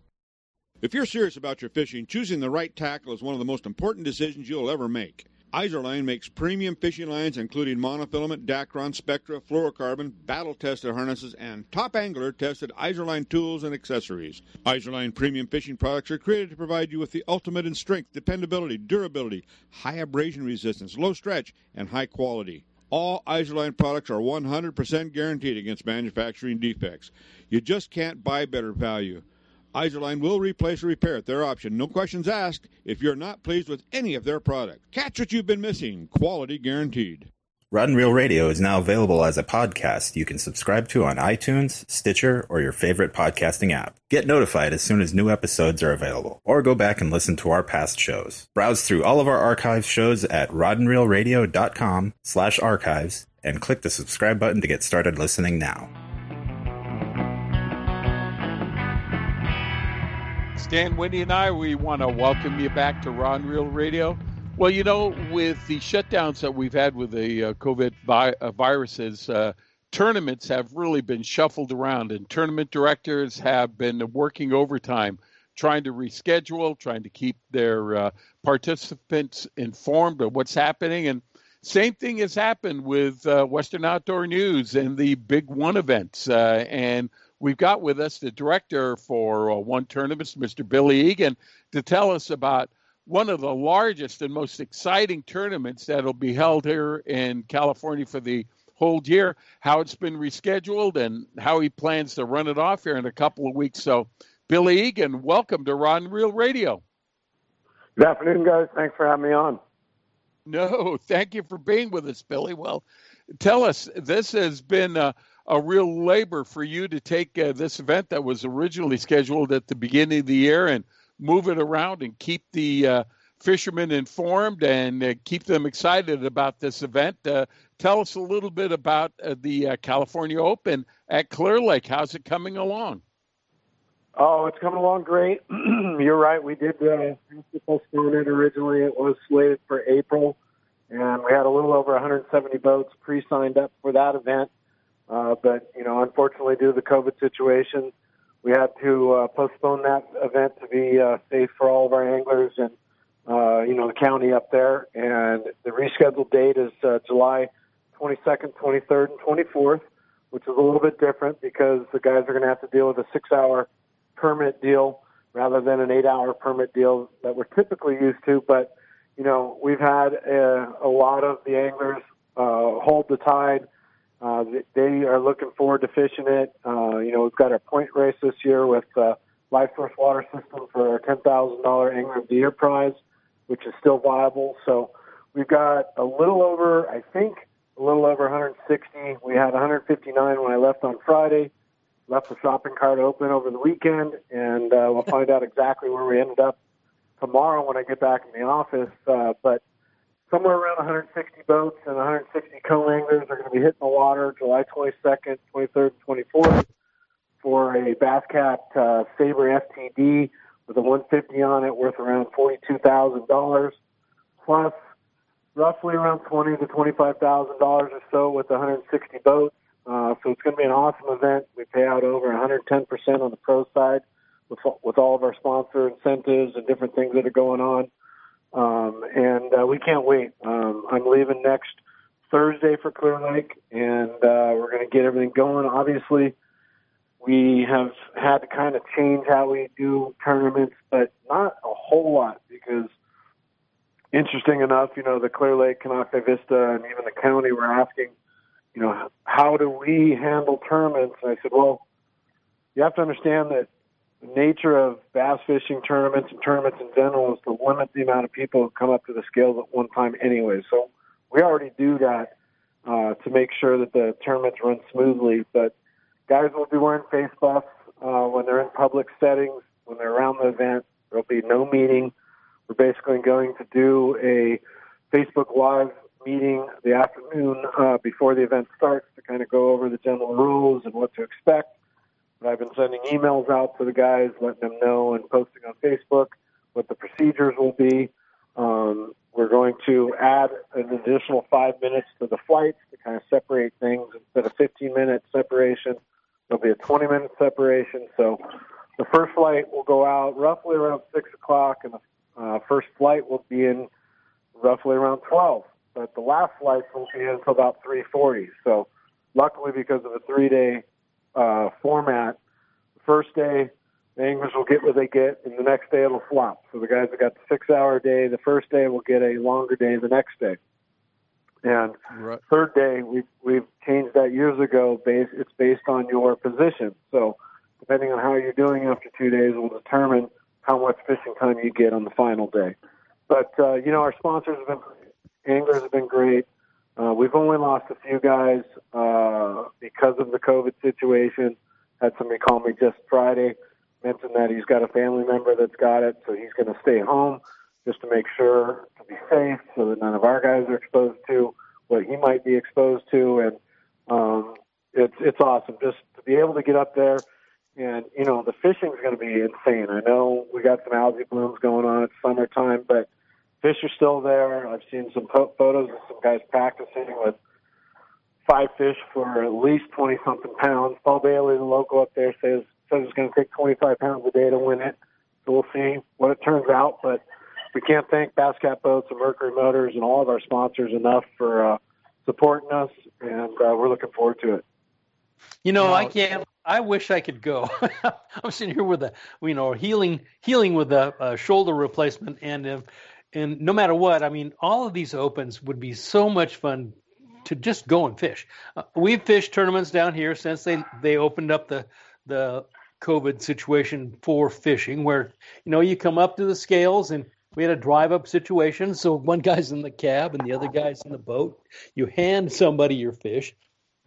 If you're serious about your fishing, choosing the right tackle is one of the most important decisions you'll ever make. Izorline makes premium fishing lines including monofilament, Dacron, Spectra, fluorocarbon, battle-tested harnesses, and top angler tested Izorline tools and accessories. Izorline premium fishing products are created to provide you with the ultimate in strength, dependability, durability, high abrasion resistance, low stretch, and high quality. All Izorline products are 100% guaranteed against manufacturing defects. You just can't buy better value. Izorline will replace or repair at their option. No questions asked if you're not pleased with any of their products. Catch what you've been missing. Quality guaranteed. Rod and Reel Radio is now available as a podcast you can subscribe to on iTunes, Stitcher, or your favorite podcasting app. Get notified as soon as new episodes are available, or go back and listen to our past shows. Browse through all of our archive shows at rodandreelradio.com slash archives and click the subscribe button to get started listening now. Stan, Wendy, and I, we want to welcome you back to Rod Reel Radio. Well, you know, with the shutdowns that we've had with the uh, COVID vi- uh, viruses, uh, tournaments have really been shuffled around, and tournament directors have been working overtime trying to reschedule, trying to keep their uh, participants informed of what's happening. And same thing has happened with uh, Western Outdoor News and the Big One events. Uh, and we've got with us the director for uh, WON Tournaments, Mr. Billy Egan, to tell us about one of the largest and most exciting tournaments that'll be held here in California for the whole year, how it's been rescheduled, and how he plans to run it off here in a couple of weeks. So, Billy Egan, welcome to Rod and Reel Radio. Good afternoon, guys. Thanks for having me on. No, thank you for being with us, Billy. Well, tell us, this has been a, a real labor for you to take uh, this event that was originally scheduled at the beginning of the year and move it around and keep the uh, fishermen informed and uh, keep them excited about this event. Uh, tell us a little bit about uh, the uh, California Open at Clear Lake. How's it coming along? Oh, it's coming along great. You're right. We did uh, postpone it originally. It was slated for April, and we had a little over 170 boats pre-signed up for that event. Uh, but you know, unfortunately, due to the COVID situation, we had to uh, postpone that event to be uh, safe for all of our anglers and uh, you know the county up there. And the rescheduled date is uh, July 22nd, 23rd, and 24th, which is a little bit different because the guys are going to have to deal with a six-hour permit deal rather than an eight-hour permit deal that we're typically used to. But you know, we've had a, a lot of the anglers uh, hold the tide uh, they are looking forward to fishing it. Uh, you know, we've got our point race this year with uh, Life Source Water System for our ten thousand dollar Angler of the Year prize, which is still viable. So we've got a little over, I think, a little over 160. We had 159 when I left on Friday. Left the shopping cart open over the weekend, and uh, we'll find out exactly where we ended up tomorrow when I get back in the office. Uh, but somewhere around 160 boats and 160 co-anglers are going to be hitting the water July 22nd, 23rd, and 24th for a bass cat uh, Sabre FTD with a 150 on it worth around $42,000 plus roughly around 20 to $25,000 or so with 160 boats. Uh, so it's going to be an awesome event. We pay out over 110% on the pro side with, with all of our sponsor incentives and different things that are going on. Um, and uh, we can't wait. Um, I'm leaving next Thursday for Clear Lake, and uh, we're going to get everything going. Obviously, we have had to kind of change how we do tournaments, but not a whole lot because, interesting enough, you know, the Clear Lake, Konocti Vista, and even the county were asking, you know, how do we handle tournaments? And I said, well, you have to understand that nature of bass fishing tournaments and tournaments in general is to limit the amount of people who come up to the scales at one time anyway. So we already do that uh, to make sure that the tournaments run smoothly. But guys will be wearing face buffs uh, when they're in public settings, when they're around the event. There'll be no meeting. We're basically going to do a Facebook Live meeting the afternoon uh, before the event starts to kind of go over the general rules and what to expect. I've been sending emails out to the guys, letting them know, and posting on Facebook what the procedures will be. Um, we're going to add an additional five minutes to the flights to kind of separate things. Instead of 15 minute separation, there'll be a 20 minute separation. So the first flight will go out roughly around 6 o'clock, and the uh, first flight will be in roughly around 12. But the last flight won't be in until about 3.40. So luckily, because of a three-day uh, format. First day, the anglers will get what they get, and the next day it'll flop. So the guys that got the six-hour day the first day will get a longer day the next day. And right. third day, we've we've changed that years ago. Base it's based on your position. So depending on how you're doing after two days, will determine how much fishing time you get on the final day. But uh, you know, our sponsors have been anglers have been great. Uh, we've only lost a few guys uh, because of the COVID situation. Had somebody call me just Friday, mentioned that he's got a family member that's got it, so he's going to stay home just to make sure to be safe, so that none of our guys are exposed to what he might be exposed to. And um, it's it's awesome just to be able to get up there. And you know the fishing's going to be insane. I know we got some algae blooms going on. It's summertime, but fish are still there. I've seen some po- photos of some guys practicing with five fish for at least 20 something pounds. Paul Bailey, the local up there, says says it's going to take 25 pounds a day to win it. So we'll see what it turns out. But we can't thank Bass Cat Boats and Mercury Motors and all of our sponsors enough for uh, supporting us, and uh, we're looking forward to it. You know, I can't. I wish I could go. I'm sitting here with a, you know, healing, healing with a, a shoulder replacement, and uh, and no matter what, I mean, all of these opens would be so much fun to just go and fish. Uh, we've fished tournaments down here since they they opened up the the COVID situation for fishing, where you know you come up to the scales and we had a drive up situation. So one guy's in the cab and the other guy's in the boat. You hand somebody your fish,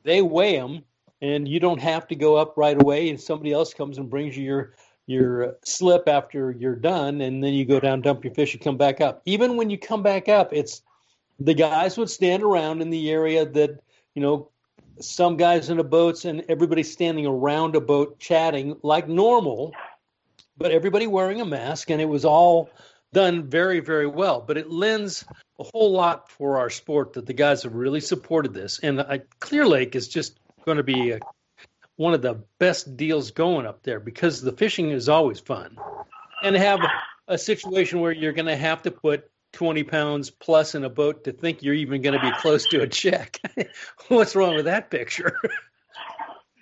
they weigh them, and you don't have to go up right away. And somebody else comes and brings you your your slip after you're done, and then you go down, dump your fish, and come back up. Even when you come back up, it's the guys would stand around in the area that you know some guys in the boats and everybody standing around a boat chatting like normal, but everybody wearing a mask, and it was all done very, very well. But it lends a whole lot for our sport that the guys have really supported this. And I, Clear Lake is just going to be a, one of the best deals going up there because the fishing is always fun. And have a situation where you're going to have to put 20 pounds plus in a boat to think you're even going to be close to a check. What's wrong with that picture?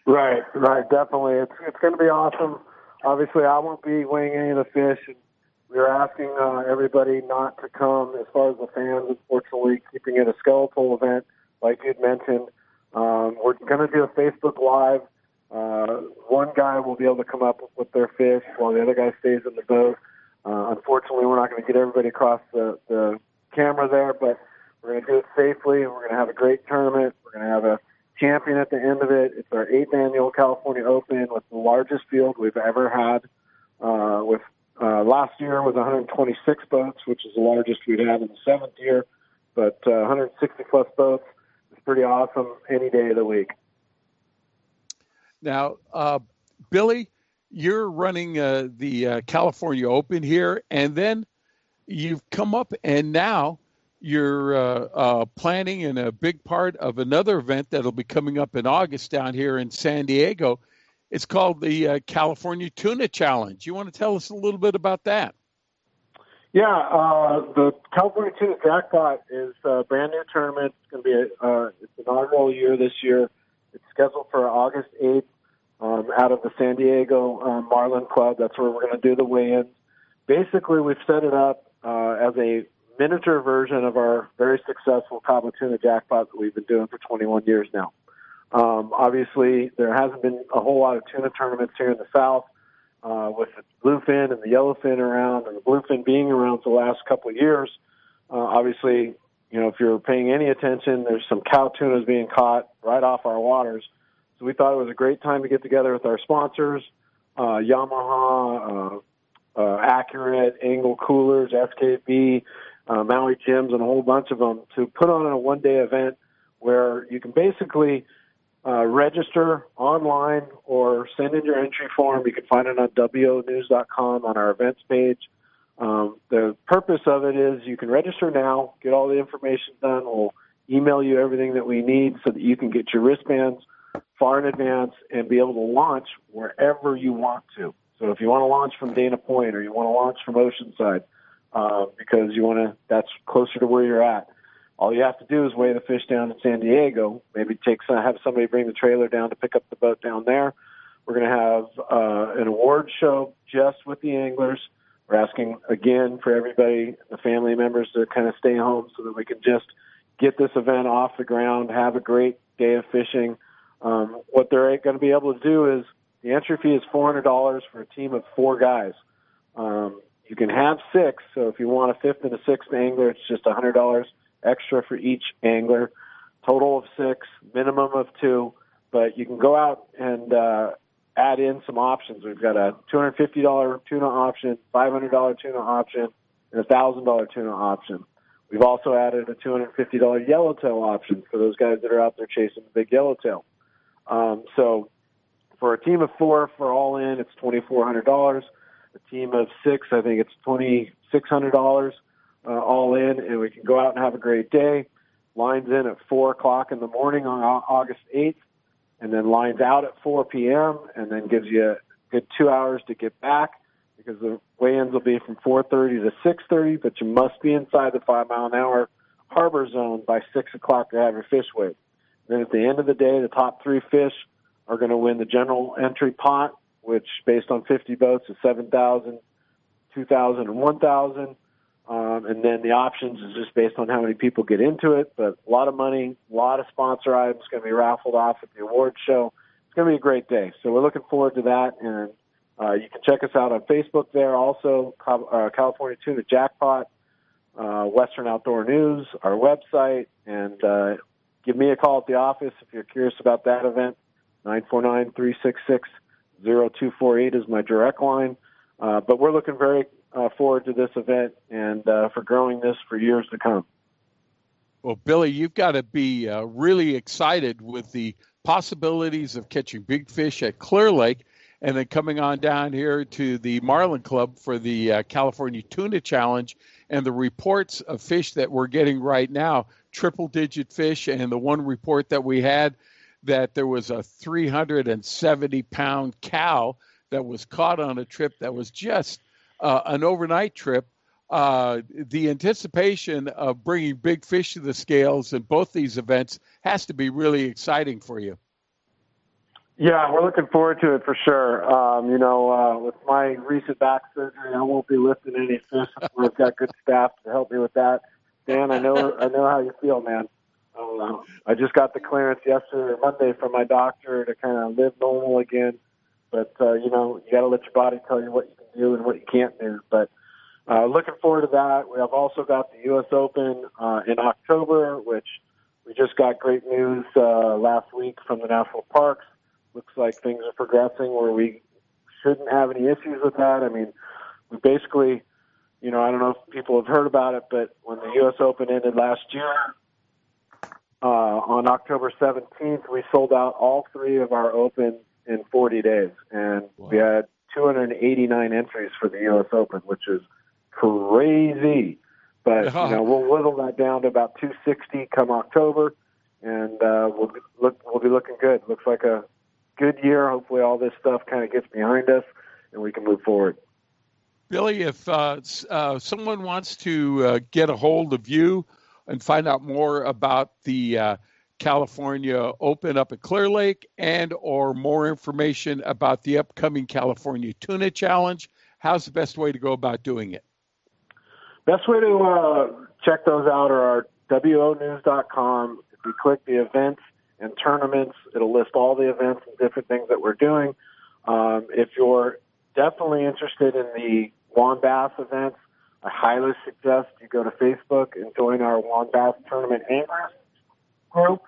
right, right, definitely. It's it's going to be awesome. Obviously, I won't be weighing any of the fish. And we are asking uh, everybody not to come as far as the fans, unfortunately, keeping it a skeletal event, like you'd mentioned. Um, we're going to do a Facebook Live. Uh, one guy will be able to come up with their fish while the other guy stays in the boat. Uh, unfortunately, we're not going to get everybody across the, the camera there, but we're going to do it safely, and we're going to have a great tournament. We're going to have a champion at the end of it. It's our eighth annual California Open with the largest field we've ever had, uh, with uh, last year was 126 boats, which is the largest we'd had in the seventh year, but uh, 160 plus boats is pretty awesome any day of the week. Now, uh, Billy, you're running uh, the uh, California Open here, and then you've come up and now you're uh, uh, planning in a big part of another event that'll be coming up in August down here in San Diego. It's called the uh, California Tuna Challenge. You want to tell us a little bit about that? Yeah, uh, the California Tuna Jackpot is a brand new tournament. It's going to be a, uh, it's inaugural year this year. It's scheduled for August 8th um, out of the San Diego uh, Marlin Club. That's where we're going to do the weigh-ins. Basically, we've set it up uh, as a miniature version of our very successful Cabo Tuna Jackpot that we've been doing for 21 years now. Um, obviously, there hasn't been a whole lot of tuna tournaments here in the South uh, with the bluefin and the yellowfin around, and the bluefin being around for the last couple of years. Uh, obviously, you know, if you're paying any attention, there's some cow tunas being caught right off our waters. So we thought it was a great time to get together with our sponsors, uh, Yamaha, uh, uh, Accurate, Engel Coolers, SKB, uh, Maui Jims, and a whole bunch of them to put on a one-day event where you can basically uh, register online or send in your entry form. You can find it on wonews.com on our events page. Um, the purpose of it is you can register now, get all the information done. We'll email you everything that we need so that you can get your wristbands far in advance and be able to launch wherever you want to. So if you want to launch from Dana Point or you want to launch from Oceanside, uh, because you want to, that's closer to where you're at. All you have to do is weigh the fish down in San Diego. Maybe take some, have somebody bring the trailer down to pick up the boat down there. We're going to have uh, an award show just with the anglers. We're asking again for everybody, the family members, to kind of stay home so that we can just get this event off the ground, have a great day of fishing. Um, what they're going to be able to do is the entry fee is four hundred dollars for a team of four guys. Um, you can have six, so if you want a fifth and a sixth angler, it's just a hundred dollars extra for each angler. Total of six, minimum of two, but you can go out and uh, add in some options. We've got a $250 tuna option, $500 tuna option, and a $1,000 tuna option. We've also added a $250 yellowtail option for those guys that are out there chasing the big yellowtail. Um, so for a team of four, for all in, it's $2,400. A team of six, I think it's $2,600 uh, all in, and we can go out and have a great day. lines in at 4 o'clock in the morning on August 8th, and then lines out at 4 p.m., and then gives you a good two hours to get back because the weigh-ins will be from 4.30 to 6.30, but you must be inside the five mile an hour harbor zone by 6 o'clock to have your fish weighed. Then at the end of the day, the top three fish are going to win the general entry pot, which based on 50 boats is 7,000, 2,000, and 1,000. Um, and then the options is just based on how many people get into it. But a lot of money, a lot of sponsor items going to be raffled off at the award show. It's going to be a great day. So we're looking forward to that. And uh, you can check us out on Facebook there. Also, uh, California Tuna Jackpot, uh, Western Outdoor News, our website, and uh, give me a call at the office if you're curious about that event. 949-366-0248 is my direct line. Uh, but we're looking very uh, forward to this event and uh, for growing this for years to come. Well, Billy, you've got to be uh, really excited with the possibilities of catching big fish at Clear Lake and then coming on down here to the Marlin Club for the uh, California Tuna Challenge and the reports of fish that we're getting right now triple digit fish. And the one report that we had that there was a 370 pound cow that was caught on a trip that was just uh, an overnight trip. Uh, the anticipation of bringing big fish to the scales in both these events has to be really exciting for you. Yeah, we're looking forward to it for sure. Um, you know, uh, with my recent back surgery, I won't be lifting any fish. We've got good staff to help me with that. Dan, I know, I know how you feel, man. Uh, I just got the clearance yesterday or Monday from my doctor to kind of live normal again. But uh, you know, you got to let your body tell you what you can do and what you can't do. But uh, looking forward to that. We have also got the U.S. Open uh, in October, which we just got great news uh, last week from the national parks looks like things are progressing where we shouldn't have any issues with that. I mean, we basically, you know, I don't know if people have heard about it, but when the U.S. Open ended last year, uh, on October 17th, we sold out all three of our Opens in 40 days, and wow. we had 289 entries for the U.S. Open, which is crazy. But you know, we'll whittle that down to about 260 come October, and uh, we'll be, look we'll be looking good. Looks like a good year. Hopefully, all this stuff kind of gets behind us and we can move forward. Billy, if uh, uh, someone wants to uh, get a hold of you and find out more about the uh, California Open up at Clear Lake and or more information about the upcoming California Tuna Challenge, how's the best way to go about doing it? Best way to uh, check those out are our wonews.com. If you click the events and tournaments. It'll list all the events and different things that we're doing. Um, if you're definitely interested in the WON Bass events, I highly suggest you go to Facebook and join our WON Bass Tournament Anglers group,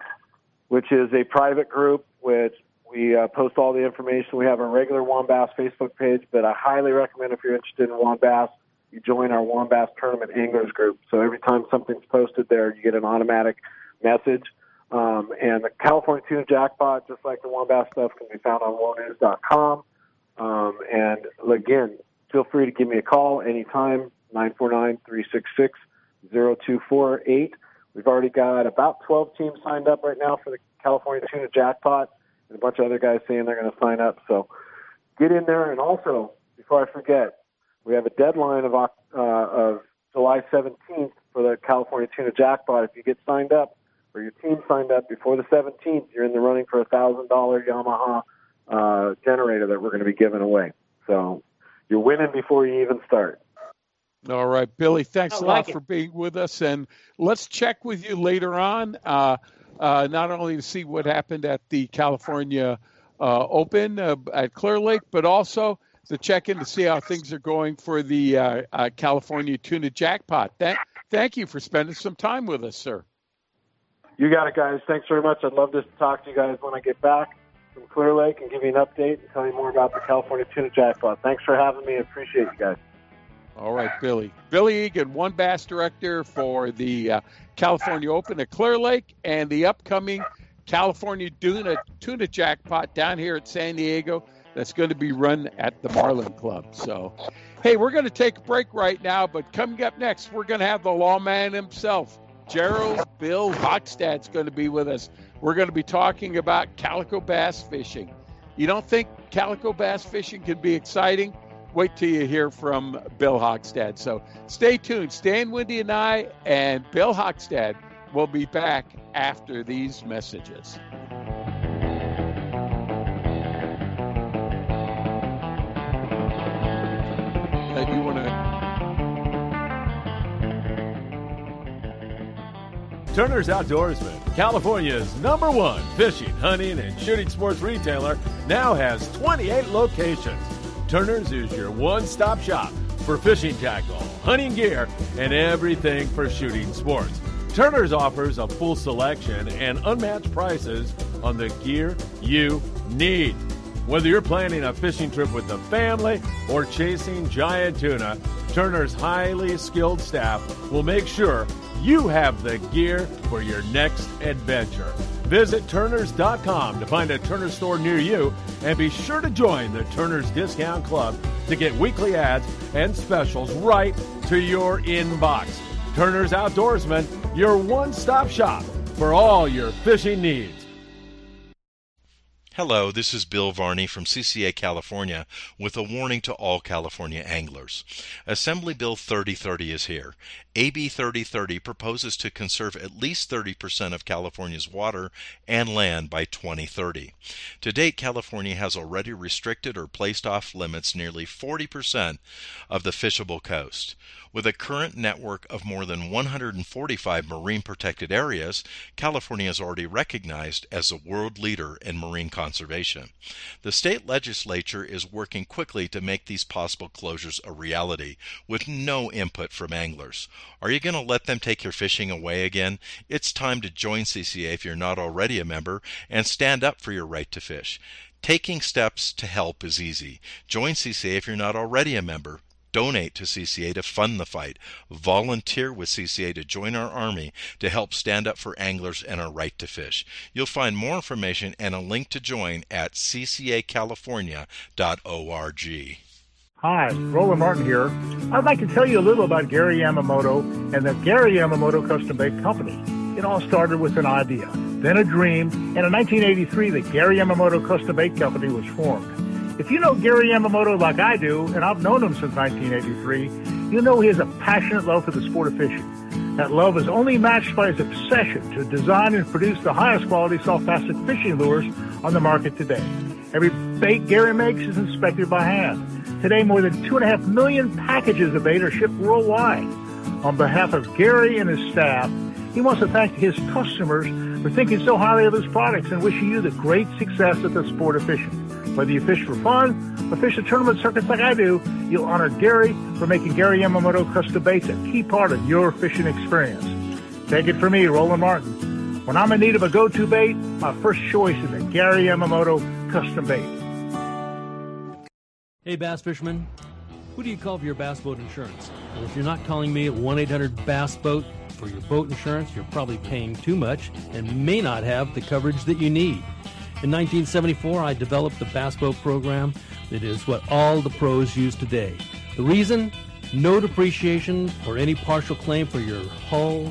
which is a private group which we uh, post all the information. We have a regular WON Bass Facebook page, but I highly recommend if you're interested in WON Bass, you join our WON Bass Tournament Anglers group. So every time something's posted there, you get an automatic message. Um, and the California Tuna Jackpot, just like the WON Bass stuff, can be found on wonews.com. Um, and again, feel free to give me a call anytime, 949-366-0248. We've already got about 12 teams signed up right now for the California Tuna Jackpot and a bunch of other guys saying they're going to sign up. So get in there. And also, before I forget, we have a deadline of, uh, of July 17th for the California Tuna Jackpot. If you get signed up, or your team signed up before the 17th, you're in the running for a thousand dollar Yamaha uh, generator that we're going to be giving away. So you're winning before you even start. All right, Billy. Thanks a lot for being with us, and let's check with you later on. Uh, uh, not only to see what happened at the California uh, Open uh, at Clear Lake, but also to check in to see how things are going for the uh, uh, California Tuna Jackpot. Thank, thank you for spending some time with us, sir. You got it, guys. Thanks very much. I'd love to talk to you guys when I get back from Clear Lake and give you an update and tell you more about the California Tuna Jackpot. Thanks for having me. I appreciate you guys. All right, Billy. Billy Egan, WON Bass director for the uh, California Open at Clear Lake and the upcoming California Tuna, Tuna Jackpot down here at San Diego that's going to be run at the Marlin Club. So, hey, we're going to take a break right now, but coming up next, we're going to have the lawman himself, Gerald Bill Hockstad's going to be with us. We're going to be talking about calico bass fishing. You don't think calico bass fishing can be exciting? Wait till you hear from Bill Hockstad. So stay tuned. Stan Wendy and I and Bill Hockstad will be back after these messages. Uh, you want to Turner's Outdoorsman, California's number one fishing, hunting, and shooting sports retailer, now has 28 locations. Turner's is your one stop shop for fishing tackle, hunting gear, and everything for shooting sports. Turner's offers a full selection and unmatched prices on the gear you need. Whether you're planning a fishing trip with the family or chasing giant tuna, Turner's highly skilled staff will make sure you have the gear for your next adventure. Visit Turners.com to find a Turner store near you and be sure to join the Turner's Discount Club to get weekly ads and specials right to your inbox. Turner's Outdoorsman, your one stop shop for all your fishing needs. Hello, this is Bill Varney from CCA California with a warning to all California anglers. Assembly Bill 3030 is here. AB 3030 proposes to conserve at least 30% of California's water and land by 2030. To date, California has already restricted or placed off limits nearly 40% of the fishable coast. With a current network of more than 145 marine protected areas, California is already recognized as a world leader in marine conservation. The state legislature is working quickly to make these possible closures a reality with no input from anglers. Are you going to let them take your fishing away again? It's time to join CCA if you're not already a member and stand up for your right to fish. Taking steps to help is easy. Join CCA if you're not already a member. Donate to CCA to fund the fight. Volunteer with CCA to join our army to help stand up for anglers and our right to fish. You'll find more information and a link to join at ccacalifornia.org. Hi, Roland Martin here. I'd like to tell you a little about Gary Yamamoto and the Gary Yamamoto Custom Bait Company. It all started with an idea, then a dream, and in 1983 the Gary Yamamoto Custom Bait Company was formed. If you know Gary Yamamoto like I do, and I've known him since 1983, you know he has a passionate love for the sport of fishing. That love is only matched by his obsession to design and produce the highest quality soft plastic fishing lures on the market today. Every bait Gary makes is inspected by hand. Today, more than two and a half million packages of bait are shipped worldwide. On behalf of Gary and his staff, he wants to thank his customers for thinking so highly of his products and wishing you the great success of the sport of fishing. Whether you fish for fun or fish the tournament circuits like I do, you'll honor Gary for making Gary Yamamoto custom baits a key part of your fishing experience. Take it from me, Roland Martin. When I'm in need of a go-to bait, my first choice is a Gary Yamamoto custom bait. Hey, bass fishermen. Who do you call for your bass boat insurance? Well, if you're not calling me at 1 800 Bass Boat for your boat insurance, you're probably paying too much and may not have the coverage that you need. In 1974, I developed the Bass Boat program that is what all the pros use today. The reason? No depreciation or any partial claim for your hull,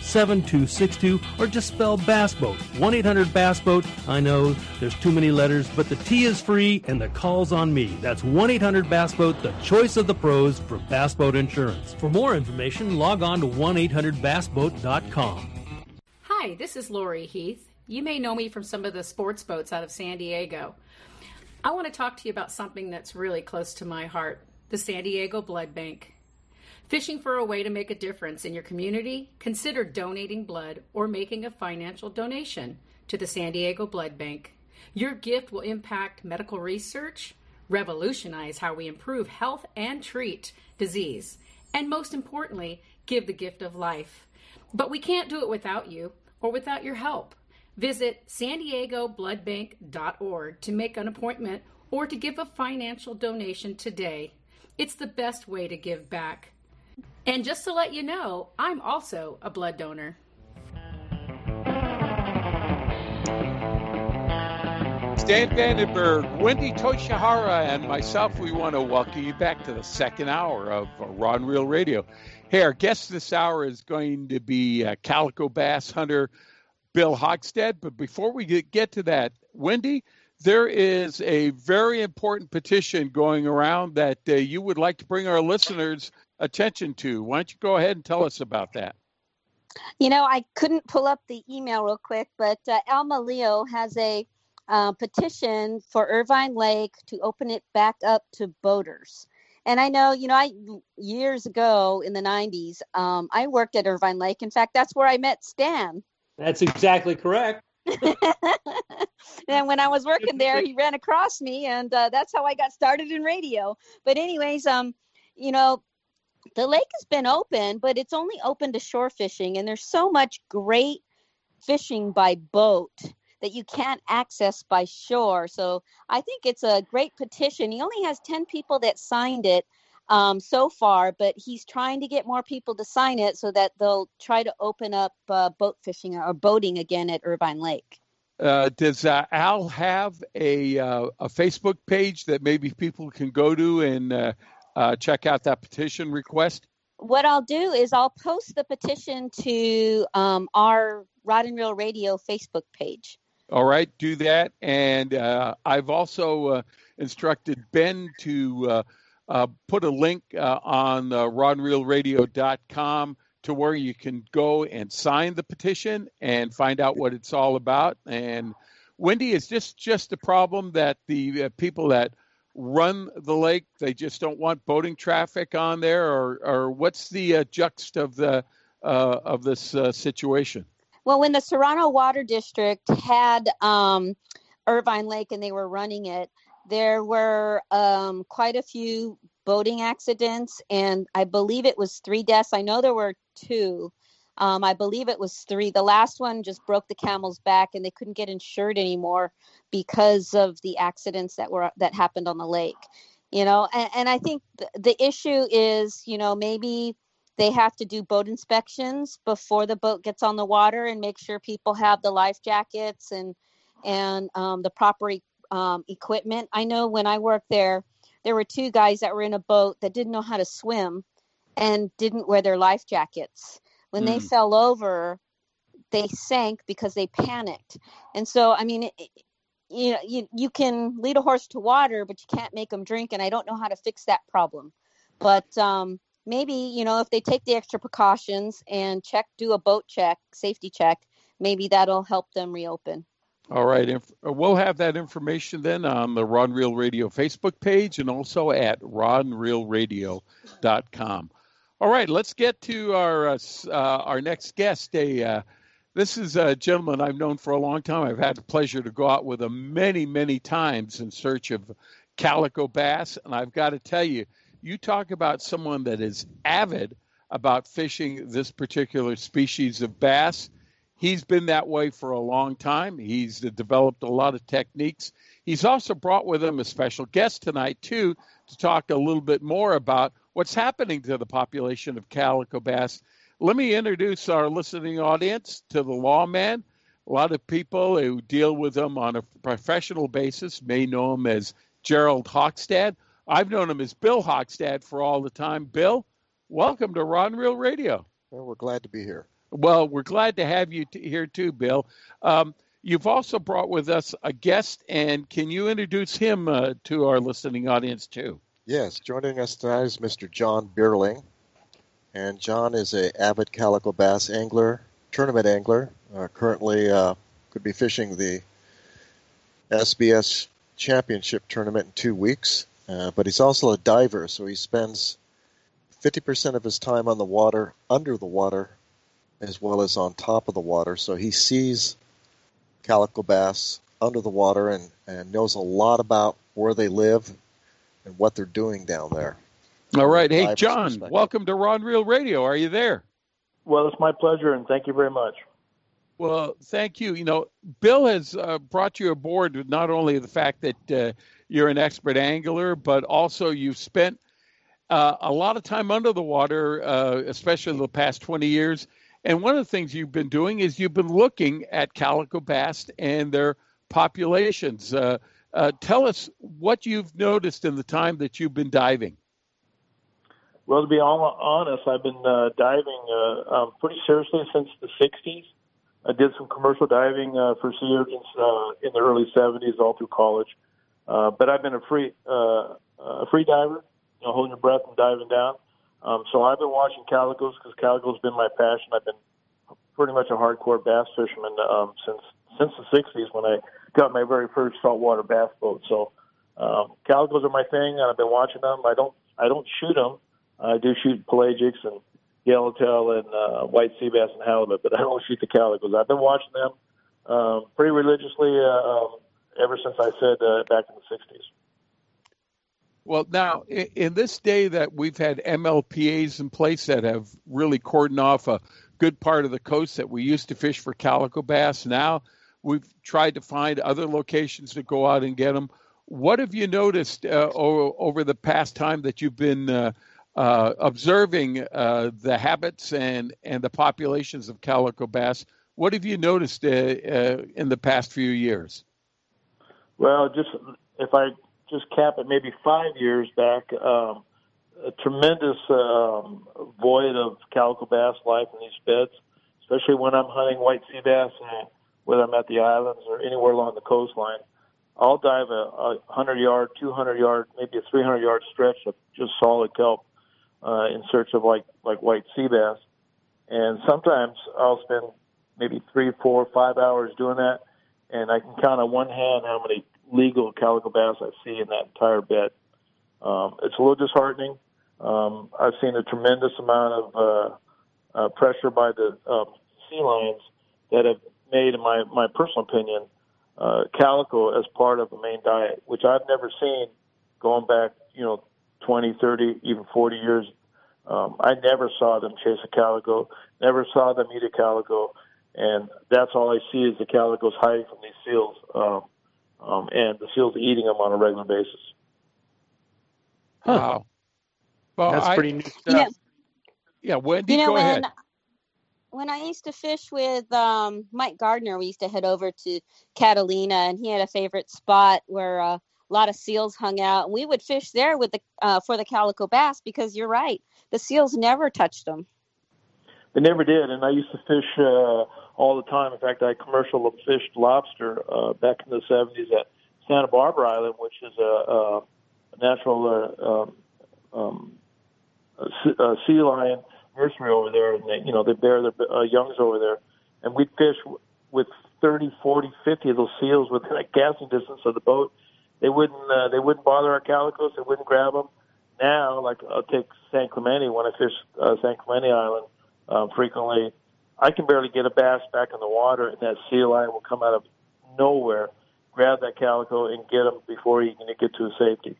7262 or just spell Bass Boat. 1 800 Bass Boat. I know there's too many letters, but the T is free and the call's on me. That's 1 800 Bass Boat, the choice of the pros for Bass Boat Insurance. For more information, log on to 1 800 BassBoat.com. Hi, this is Lori Heath. You may know me from some of the sports boats out of San Diego. I want to talk to you about something that's really close to my heart the San Diego Blood Bank. Fishing for a way to make a difference in your community? Consider donating blood or making a financial donation to the San Diego Blood Bank. Your gift will impact medical research, revolutionize how we improve health and treat disease, and most importantly, give the gift of life. But we can't do it without you or without your help. Visit san to make an appointment or to give a financial donation today. It's the best way to give back. And just to let you know, I'm also a blood donor. Stan Vandenberg, Wendy Toshihara, and myself, we want to welcome you back to the second hour of Rod and Reel Radio. Hey, our guest this hour is going to be uh, calico bass hunter Bill Hogstad. But before we get, get to that, Wendy, there is a very important petition going around that uh, you would like to bring our listeners attention to. Why don't you go ahead and tell us about that? You know, I couldn't pull up the email real quick, but uh, Alma Leo has a uh, petition for Irvine Lake to open it back up to boaters. And I know, you know, I years ago in the '90s, um, I worked at Irvine Lake. In fact, that's where I met Stan. That's exactly correct. and when I was working there, he ran across me, and uh, that's how I got started in radio. But anyways, um, you know, the lake has been open, but it's only open to shore fishing, and there's so much great fishing by boat that you can't access by shore. So I think it's a great petition. He only has 10 people that signed it um, so far, but he's trying to get more people to sign it so that they'll try to open up uh, boat fishing or boating again at Irvine Lake. Uh, does uh, Al have a uh, a Facebook page that maybe people can go to and uh, check out that petition request? What I'll do is I'll post the petition to um, our Rod and Reel Radio Facebook page. All right, do that. And uh, I've also uh, instructed Ben to uh, uh put a link uh, on uh, rodandreelradio.com to where you can go and sign the petition and find out what it's all about. And Wendy, is this just a problem that the uh, people that run the lake they just don't want boating traffic on there, or, or what's the uh, juxt of the uh, of this uh, situation? Well, when the Serrano Water District had um, Irvine Lake and they were running it, there were um, quite a few boating accidents, and I believe it was three deaths. I know there were two. Um, I believe it was three. The last one just broke the camel's back, and they couldn't get insured anymore because of the accidents that were that happened on the lake. You know, and, and I think th- the issue is, you know, maybe they have to do boat inspections before the boat gets on the water and make sure people have the life jackets and and um, the proper um, equipment. I know when I worked there, there were two guys that were in a boat that didn't know how to swim and didn't wear their life jackets. When mm. they fell over, they sank because they panicked. And so, I mean, it, you know, you, you can lead a horse to water, but you can't make them drink. And I don't know how to fix that problem. But um, maybe you know if they take the extra precautions and check do a boat check safety check maybe that'll help them reopen all right we'll have that information then on the rod and reel radio facebook page and also at rodandreelradio.com all right let's get to our uh, uh, our next guest a uh, this is a gentleman I've known for a long time. I've had the pleasure to go out with him many, many times in search of calico bass. And I've got to tell you, you talk about someone that is avid about fishing this particular species of bass. He's been that way for a long time. He's developed a lot of techniques. He's also brought with him a special guest tonight, too, to talk a little bit more about what's happening to the population of calico bass. Let me introduce our listening audience to the lawman. A lot of people who deal with them on a professional basis may know him as Gerald Hockstad. I've known him as Bill Hockstad for all the time. Bill, welcome to Rod Reel Radio. Well, we're glad to be here. Well, we're glad to have you t- here too, Bill. Um, you've also brought with us a guest, and can you introduce him uh, to our listening audience too? Yes, joining us tonight is Mr. John Bierling, and John is a avid calico bass angler, tournament angler. Uh, currently, uh, could be fishing the SBS Championship tournament in two weeks. Uh, but he's also a diver, so he spends 50% of his time on the water, under the water, as well as on top of the water. So he sees calico bass under the water and, and knows a lot about where they live and what they're doing down there. All right. Hey, John, welcome to Rod Reel Radio. Are you there? Well, it's my pleasure, and thank you very much. Well, thank you. You know, Bill has uh, brought you aboard with not only the fact that uh, you're an expert angler, but also you've spent uh, a lot of time under the water, uh, especially the past 20 years. And one of the things you've been doing is you've been looking at calico bass and their populations. Uh, tell us what you've noticed in the time that you've been diving. Well, to be all honest, I've been uh, diving uh, um, pretty seriously since the 60s. I did some commercial diving uh, for sea urchins uh, in the early 70s, all through college. Uh, but I've been a free uh, a free diver, you know, holding your breath and diving down. Um, so I've been watching calicos because calico's been my passion. I've been pretty much a hardcore bass fisherman um, since since the 60s when I got my very first saltwater bass boat. So um, calicos are my thing, and I've been watching them. I don't I don't shoot them. I do shoot pelagics and yellowtail and uh, white sea bass and halibut, but I don't shoot the calicos. I've been watching them um, pretty religiously uh, um, ever since I said uh, back in the 60s. Well, now in this day that we've had MLPAs in place that have really cordoned off a good part of the coast that we used to fish for calico bass, now we've tried to find other locations to go out and get them. What have you noticed uh, over the past time that you've been uh, uh, observing uh, the habits and, and the populations of calico bass. What have you noticed uh, uh, in the past few years? Well, just if I just cap it, maybe five years back, um, a tremendous um, void of calico bass life in these beds, especially when I'm hunting white sea bass, and whether I'm at the islands or anywhere along the coastline. I'll dive a, a 100 yard, 200 yard, maybe a 300 yard stretch of just solid kelp uh, in search of like like white sea bass, and sometimes I'll spend maybe three, four, five hours doing that, and I can count on one hand how many legal calico bass I see in that entire bed. Um, it's a little disheartening. Um, I've seen a tremendous amount of uh, uh, pressure by the um, sea lions that have made, in my my personal opinion, uh, calico as part of the main diet, which I've never seen going back, you know, 20, 30, even 40 years. Um, I never saw them chase a calico, never saw them eat a calico, and that's all I see is the calicos hiding from these seals, um, um, and the seals eating them on a regular basis. Wow. Well, That's I, pretty neat stuff. Yeah. Yeah, Wendy, You know go when ahead. When I used to fish with um, Mike Gardner, we used to head over to Catalina, and he had a favorite spot where uh, a lot of seals hung out. And we would fish there with the uh, for the calico bass because you're right, the seals never touched them. They never did, and I used to fish uh, all the time. In fact, I commercial fished lobster uh, back in the '70s at Santa Barbara Island, which is a, a natural uh, um, um, a sea- lion nursery over there, and they, you know they bear their uh, youngs over there, and we'd fish with 30, 40, 50 of those seals within a casting distance of the boat. They wouldn't uh, they wouldn't bother our calicos. They wouldn't grab them. Now, like I'll take San Clemente when I fish uh, San Clemente Island um, frequently. I can barely get a bass back in the water, and that sea lion will come out of nowhere, grab that calico, and get him before he can get to his safety.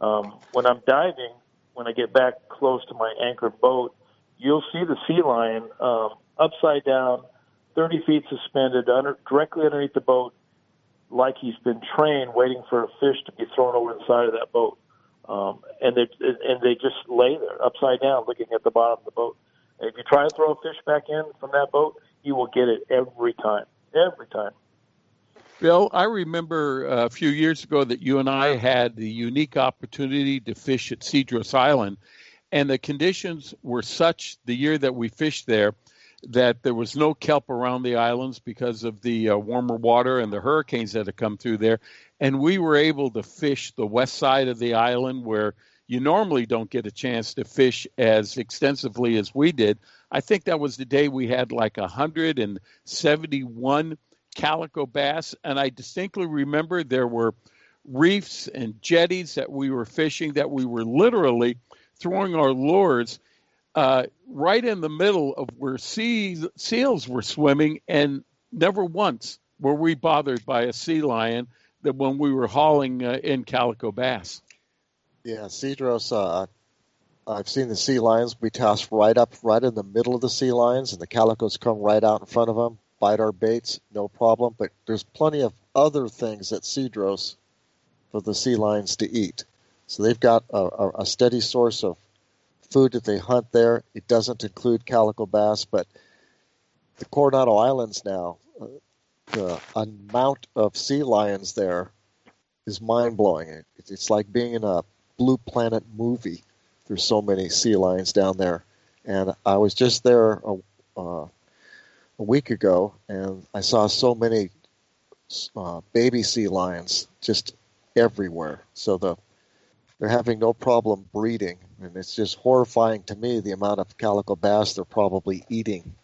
Um, when I'm diving, when I get back close to my anchored boat, you'll see the sea lion um, upside down, 30 feet suspended, under, directly underneath the boat, like he's been trained, waiting for a fish to be thrown over the side of that boat. Um, and they and they just lay there upside down, looking at the bottom of the boat. If you try to throw a fish back in from that boat, you will get it every time, every time. Bill, I remember a few years ago that you and I had the unique opportunity to fish at Cedros Island, and the conditions were such the year that we fished there that there was no kelp around the islands because of the uh, warmer water and the hurricanes that had come through there. And we were able to fish the west side of the island where you normally don't get a chance to fish as extensively as we did. I think that was the day we had like 171 calico bass, and I distinctly remember there were reefs and jetties that we were fishing that we were literally throwing our lures uh, right in the middle of where sea, seals were swimming, and never once were we bothered by a sea lion that when we were hauling uh, in calico bass. Yeah, Cedros, uh, I've seen the sea lions be tossed right up, right in the middle of the sea lions, and the calicos come right out in front of them. bite our baits, no problem. But there's plenty of other things at Cedros for the sea lions to eat. So they've got a, a, steady source of food that they hunt there. It doesn't include calico bass, but the Coronado Islands now, uh, the amount of sea lions there is mind blowing. It's like being in a Blue Planet movie. There's so many sea lions down there, and I was just there a, uh, a week ago, and I saw so many uh, baby sea lions just everywhere. So the they're having no problem breeding, and it's just horrifying to me the amount of calico bass they're probably eating.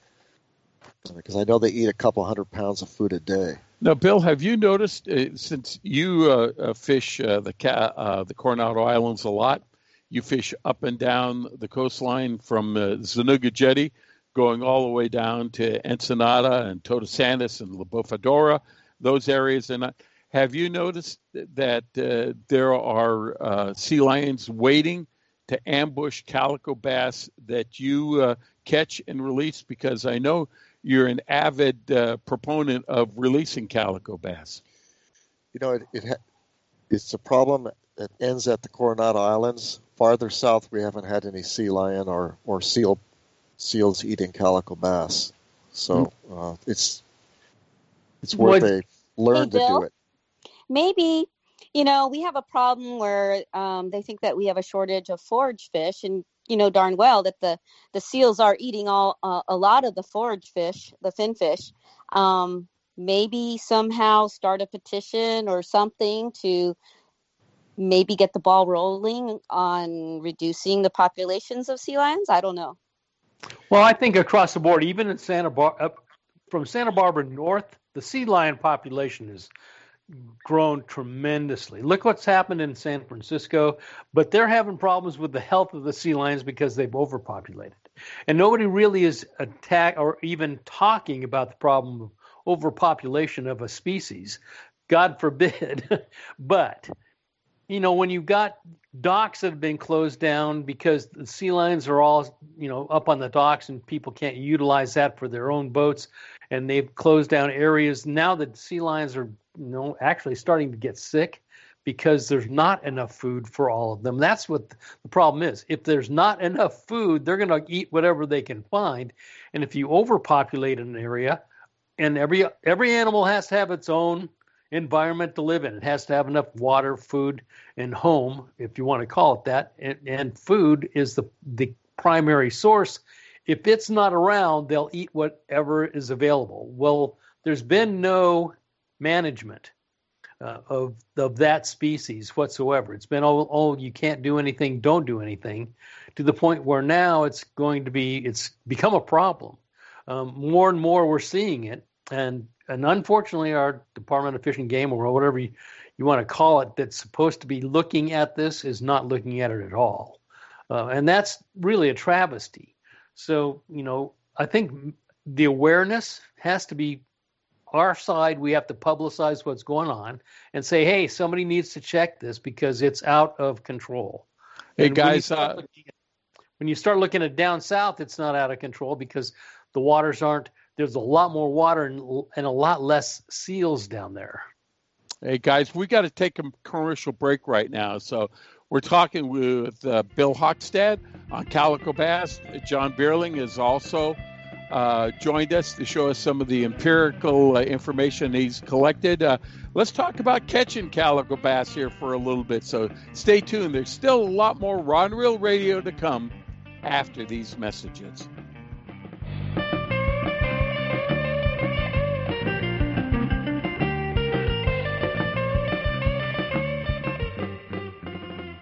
Because I know they eat a couple hundred pounds of food a day. Now, Bill, have you noticed uh, since you uh, uh fish uh, the uh, the Coronado Islands a lot, you fish up and down the coastline from uh, Zuniga Jetty, going all the way down to Ensenada and Todos and La Bufadora, those areas, and have you noticed that uh, there are uh, sea lions waiting to ambush calico bass that you uh, catch and release? Because I know you're an avid uh, proponent of releasing calico bass. You know, it, it ha- it's a problem that ends at the Coronado Islands. Farther south, we haven't had any sea lion or, or seal seals eating calico bass. So hmm. uh, it's it's where they learn hey, to do it maybe you know we have a problem where um, they think that we have a shortage of forage fish and you know darn well that the the seals are eating all uh, a lot of the forage fish the fin fish. Um, maybe somehow start a petition or something to maybe get the ball rolling on reducing the populations of sea lions. I don't know. Well i think across the board even in santa barbara from santa barbara north the sea lion population is grown tremendously. Look what's happened in San Francisco, but they're having problems with the health of the sea lions because they've overpopulated. And nobody really is attack or even talking about the problem of overpopulation of a species. God forbid. but you know, when you've got docks that have been closed down because the sea lions are all, you know, up on the docks and people can't utilize that for their own boats and they've closed down areas. Now that sea lions are you know, actually starting to get sick because there's not enough food for all of them. That's what the problem is. If there's not enough food, they're going to eat whatever they can find. And if you overpopulate an area, and every every animal has to have its own environment to live in. It has to have enough water, food, and home, if you want to call it that. And, and food is the the primary source. If it's not around, they'll eat whatever is available. Well, there's been no management uh, of of that species whatsoever. It's been oh, oh you can't do anything, don't do anything, to the point where now it's going to be it's become a problem. Um, more and more we're seeing it, and and unfortunately our Department of Fish and Game or whatever you, you want to call it that's supposed to be looking at this is not looking at it at all, uh, and that's really a travesty. So you know I think the awareness has to be our side, we have to publicize what's going on and say, hey, somebody needs to check this because it's out of control. Hey, and guys, when you, uh, looking, when you start looking at down south, it's not out of control because the waters aren't, there's a lot more water and, and a lot less seals down there. Hey, guys, we got to take a commercial break right now. So we're talking with uh, Bill Hockstad on Calico Bass. John Beerling has also uh, joined us to show us some of the empirical uh, information he's collected. Uh, let's talk about catching calico bass here for a little bit. So stay tuned. There's still a lot more Rod Reel Radio to come after these messages.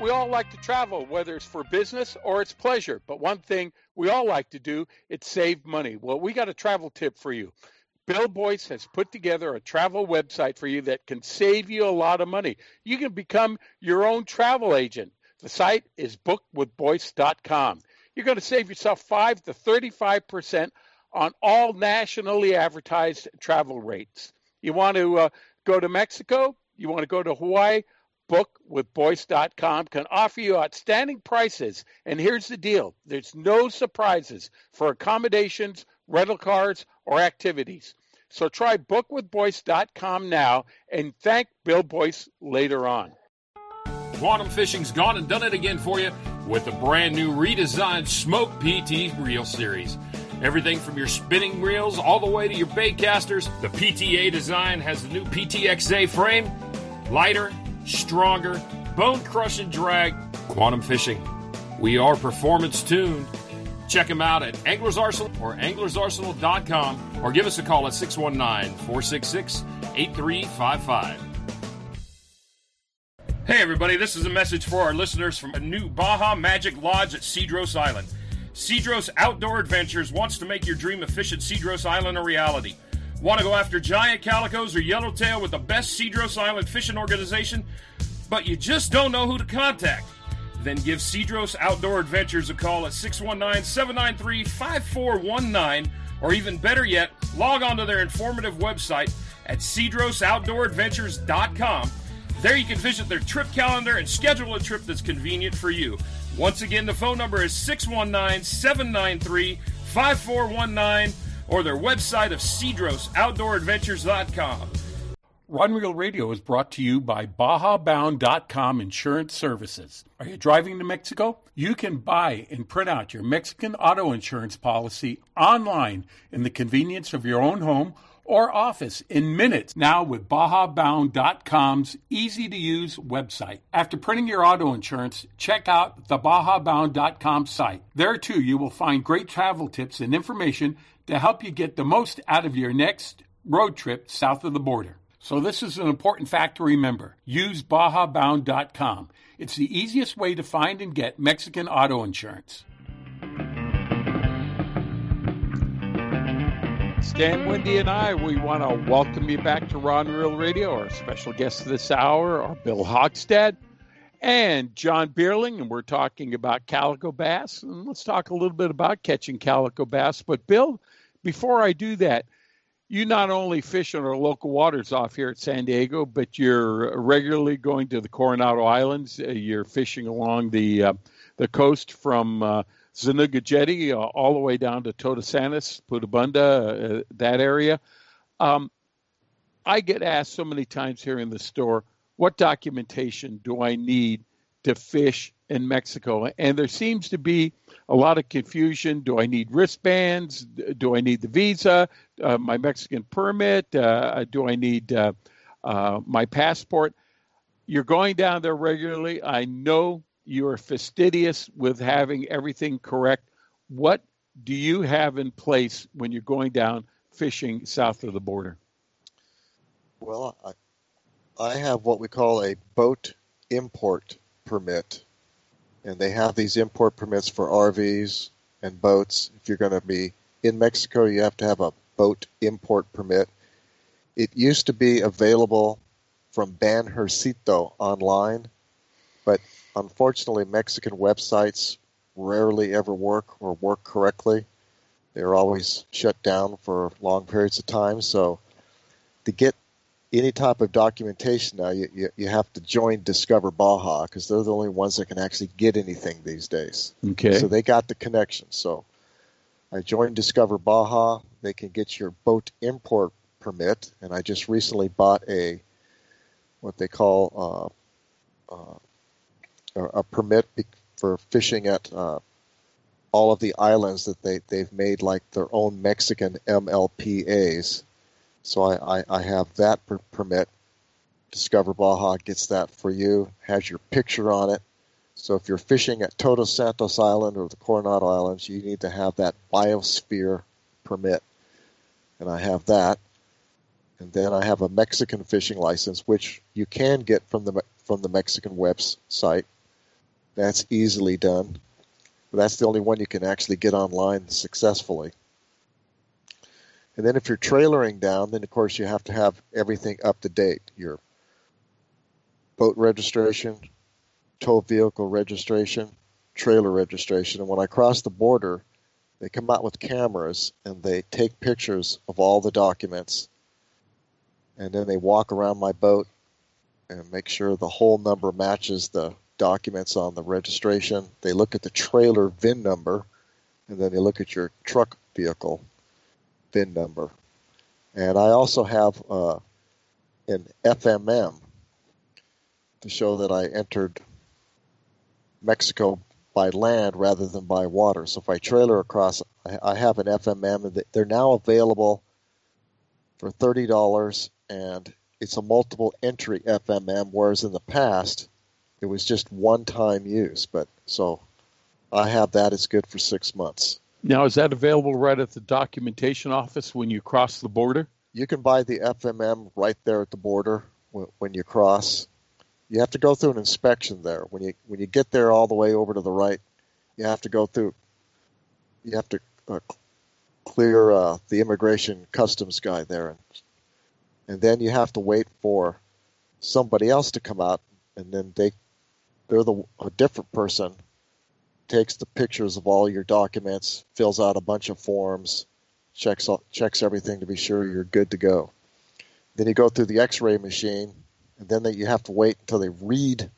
We all like to travel, whether it's for business or it's pleasure. But one thing we all like to do, it's save money. Well, we got a travel tip for you. Bill Boyce has put together a travel website for you that can save you a lot of money. You can become your own travel agent. The site is bookwithboyce.com. You're going to save yourself 5 to 35% on all nationally advertised travel rates. You want to uh, go to Mexico? You want to go to Hawaii? bookwithboyce.com can offer you outstanding prices. And here's the deal there's no surprises for accommodations, rental cars, or activities. So try bookwithboyce.com now and thank Bill Boyce later on. Quantum Fishing's gone and done it again for you with the brand new redesigned Smoke PT Reel Series. Everything from your spinning reels all the way to your bait casters, the PTA design has the new PTXA frame, lighter, stronger, bone crushing drag, quantum fishing. We are performance tuned. Check them out at Anglers Arsenal or anglersarsenal.com or give us a call at 619 466 8355. Hey, everybody, this is a message for our listeners from a new Baja Magic Lodge at Cedros Island. Cedros Outdoor Adventures wants to make your dream of fish at Cedros Island a reality. Want to go after giant calicos or yellowtail with the best Cedros Island fishing organization, but you just don't know who to contact? Then give Cedros Outdoor Adventures a call at 619 793 5419, or even better yet, log on to their informative website at cedrosoutdooradventures.com. There you can visit their trip calendar and schedule a trip that's convenient for you. Once again, the phone number is 619 793 5419 or their website of cedrosoutdooradventures.com. Rod Reel Radio is brought to you by BajaBound.com Insurance Services. Are you driving to Mexico? You can buy and print out your Mexican auto insurance policy online in the convenience of your own home or office in minutes now with BajaBound.com's easy to use website. After printing your auto insurance, check out the BajaBound.com site. There too, you will find great travel tips and information to help you get the most out of your next road trip south of the border. So, this is an important fact to remember. Use BajaBound.com. It's the easiest way to find and get Mexican auto insurance. Stan Wendy and I, we want to welcome you back to Rod Reel Radio. Our special guest this hour are Bill Hogstad and John Bierling, and we're talking about calico bass. And let's talk a little bit about catching calico bass. But Bill, before I do that, you not only fish on our local waters off here at San Diego, but you're regularly going to the Coronado Islands. Uh, you're fishing along the uh, the coast from uh, Zuniga Jetty uh, all the way down to Todos Santos, Putabunda, uh, that area. Um, I get asked so many times here in the store, what documentation do I need to fish in Mexico? And there seems to be a lot of confusion. Do I need wristbands? Do I need the visa? Uh, my Mexican permit? Uh, do I need uh, uh, my passport? You're going down there regularly. I know you're fastidious with having everything correct. What do you have in place when you're going down fishing south of the border? Well, I, I have what we call a boat import permit and they have these import permits for RVs and boats. If you're going to be in Mexico, you have to have a boat import permit. It used to be available from Banjercito online, but unfortunately, Mexican websites rarely ever work or work correctly. They're always shut down for long periods of time. So, to get any type of documentation now, you, you, you have to join Discover Baja because they're the only ones that can actually get anything these days. Okay. So they got the connection. So I joined Discover Baja. They can get your boat import permit, and I just recently bought a what they call uh, a permit for fishing at uh, all of the islands that they, they've made like their own Mexican MLPAs. So I, I, I have that per- permit. Discover Baja gets that for you, has your picture on it. So if you're fishing at Todos Santos Island or the Coronado Islands, you need to have that biosphere permit. And I have that. And then I have a Mexican fishing license, which you can get from the from the Mexican website. That's easily done. That's the only one you can actually get online successfully. And then if you're trailering down, then of course you have to have everything up to date. Your boat registration, tow vehicle registration, trailer registration. And when I cross the border, they come out with cameras and they take pictures of all the documents. And then they walk around my boat and make sure the whole number matches the documents on the registration. They look at the trailer VIN number and then they look at your truck vehicle VIN number. And I also have uh, an FMM to show that I entered Mexico by land rather than by water. So if I trailer across, I have an FMM, and they're now available for thirty dollars, and it's a multiple entry FMM. Whereas in the past, it was just one time use. But so I have that. It's good for six months. Now, is that available right at the documentation office when you cross the border? You can buy the FMM right there at the border when you cross you have to go through an inspection there. When you when you get there all the way over to the right, you have to go through. You have to uh, clear uh, the immigration customs guy there, and and then you have to wait for somebody else to come out, and then they they're the a different person takes the pictures of all your documents, fills out a bunch of forms, checks checks everything to be sure you're good to go. Then you go through the X-ray machine and then they, you have to wait until they read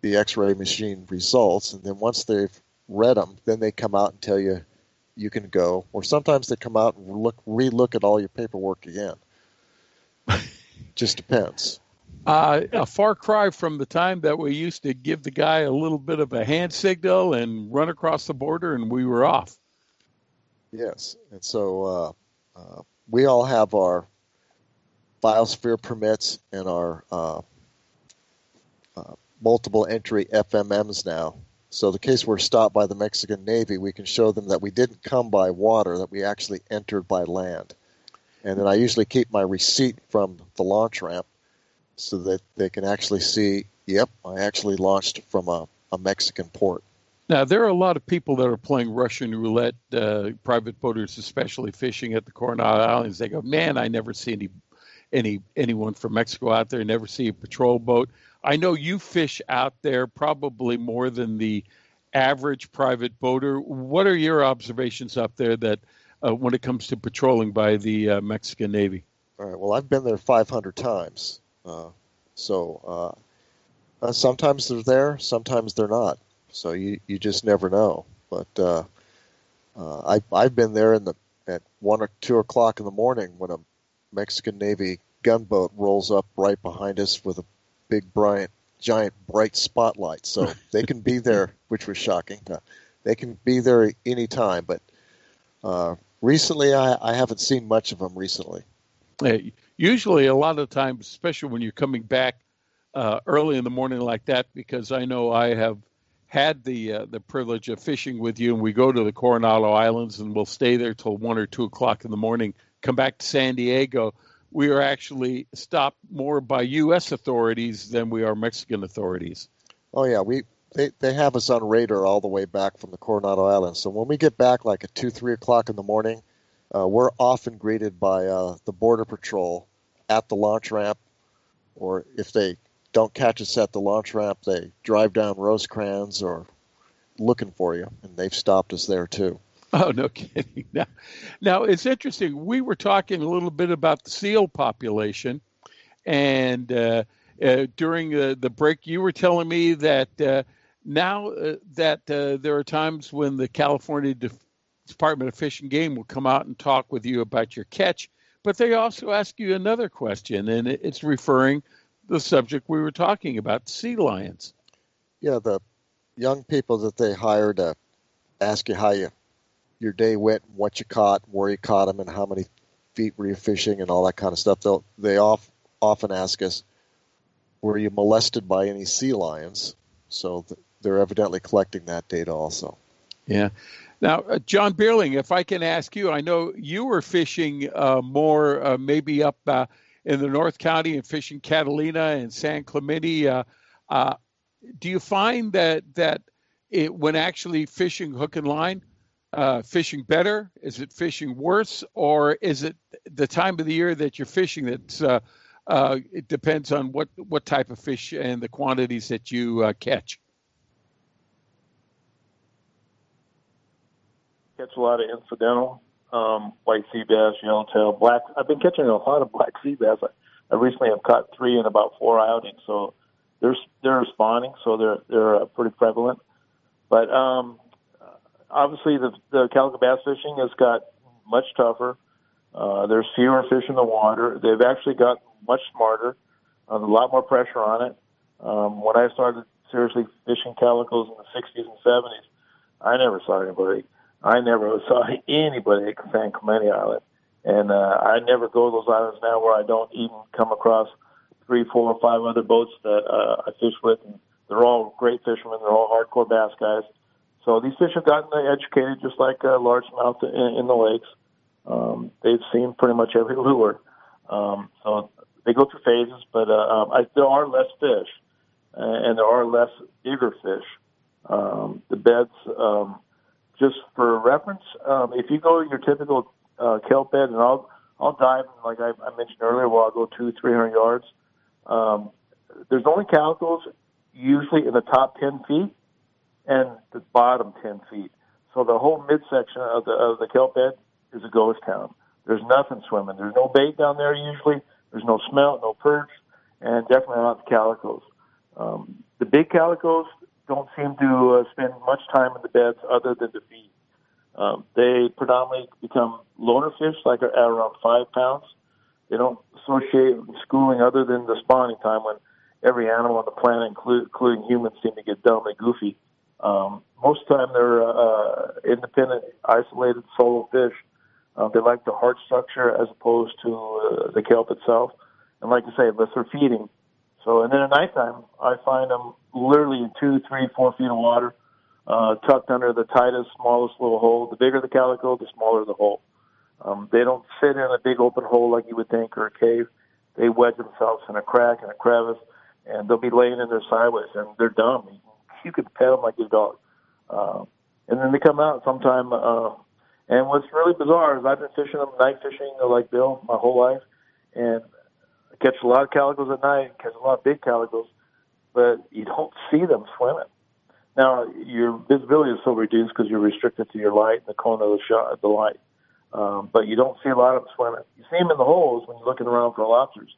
the X-ray machine results, and then once they've read them, then they come out and tell you you can go. Or sometimes they come out and look relook at all your paperwork again. Just depends. Uh, a far cry from the time that we used to give the guy a little bit of a hand signal and run across the border, and we were off. Yes, and so uh, uh, we all have our biosphere permits and our uh, uh, multiple entry FMMs now. So the case we're stopped by the Mexican Navy, we can show them that we didn't come by water, that we actually entered by land. And then I usually keep my receipt from the launch ramp so that they can actually see, yep, I actually launched from a, a Mexican port. Now, there are a lot of people that are playing Russian roulette, uh, private boaters, especially fishing at the Coronado Islands. They go, man, I never see any any anyone from Mexico out there. Never see a patrol boat. I know you fish out there probably more than the average private boater. What are your observations up there that uh, when it comes to patrolling by the uh, Mexican Navy? All right. Well, I've been there 500 times. Uh, so uh, uh, sometimes they're there, sometimes they're not. So you, you just never know. But uh, I, I've been there in the at one or two o'clock in the morning when a Mexican Navy gunboat rolls up right behind us with a big, bright, giant, bright spotlight. So they can be there, which was shocking. Uh, they can be there any time, but uh, recently I, I, haven't seen much of them recently. Hey, usually, a lot of times, especially when you're coming back uh, early in the morning like that, because I know I have had the uh, the privilege of fishing with you, and we go to the Coronado Islands, and we'll stay there till one or two o'clock in the morning. Come back to San Diego, we are actually stopped more by U.S. authorities than we are Mexican authorities. Oh yeah, we they they have us on radar all the way back from the Coronado Islands. So when we get back, like at two three o'clock in the morning, uh, we're often greeted by uh, the border patrol at the launch ramp, or if they don't catch us at the launch ramp, they drive down Rosecrans or looking for you, and they've stopped us there too. Oh, no kidding. Now, now it's interesting. We were talking a little bit about the seal population, and uh, uh, during the, the break, you were telling me that uh, now uh, that uh, there are times when the California De- Department of Fish and Game will come out and talk with you about your catch, but they also ask you another question, and it's referring the subject we were talking about, sea lions. Yeah, the young people that they hire to ask you how you your day went, what you caught, where you caught them, and how many feet were you fishing, and all that kind of stuff. They'll they off, often ask us, were you molested by any sea lions? So they're evidently collecting that data also. Yeah. Now, uh, John Beerling, if I can ask you, I know you were fishing uh, more uh, maybe up uh, in the North County and fishing Catalina and San Clemente. Uh, uh, do you find that that it, when actually fishing hook and line, fishing better? Is it fishing worse, or is it the time of the year that you're fishing that's it depends on what what type of fish and the quantities that you catch? Catch a lot of incidental um, white sea bass, yellowtail, black. I've been catching a lot of black sea bass. I, I recently have caught three in about four outings, so they're they're spawning, so they're they're uh, pretty prevalent. But um, obviously, the the calico bass fishing has got much tougher. Uh, there's fewer fish in the water. They've actually got much smarter. Uh, a lot more pressure on it. Um, when I started seriously fishing calicos in the 60s and 70s, I never saw anybody I never saw anybody at San Clemente Island. And uh, I never go to those islands now where I don't even come across three, four, or five other boats that uh, I fish with. And they're all great fishermen. They're all hardcore bass guys. So these fish have gotten educated just like uh, largemouth in, in the lakes. Um, they've seen pretty much every lure. Um, so they go through phases, but uh, um, I, there are less fish, and there are less bigger fish. Um, the beds um, just for reference, um, if you go to your typical uh, kelp bed, and I'll I'll dive like I, I mentioned earlier, where I'll go two, three hundred yards. Um, there's only calicos usually in the top ten feet and the bottom ten feet. So the whole midsection of the of the kelp bed is a ghost town. There's nothing swimming. There's no bait down there usually. There's no smelt, no perch, and definitely not the calicos. Um, the big calicos, don't seem to uh, spend much time in the beds other than to feed. Um, they predominantly become loner fish, like at around five pounds. They don't associate with schooling other than the spawning time when every animal on the planet, including humans, seem to get dumb and goofy. Um, most of the time, they're uh, uh, independent, isolated solo fish. Uh, they like the heart structure as opposed to uh, the kelp itself. And like I say, unless they're feeding, so, and then at nighttime, I find them literally two, three, four feet of water, uh, tucked under the tightest, smallest little hole. The bigger the calico, the smaller the hole. Um, they don't sit in a big open hole like you would think or a cave. They wedge themselves in a crack and a crevice, and they'll be laying in there sideways, and they're dumb. You, could pet them like your dog. Uh, and then they come out sometime. Uh, and what's really bizarre is I've been fishing them night fishing like Bill my whole life, and I catch a lot of calicos at night, catch a lot of big calicos, but you don't see them swimming. Now your visibility is so reduced because you're restricted to your light and the cone of the shot, the light. Um, but you don't see a lot of them swimming. You see them in the holes when you're looking around for lobsters,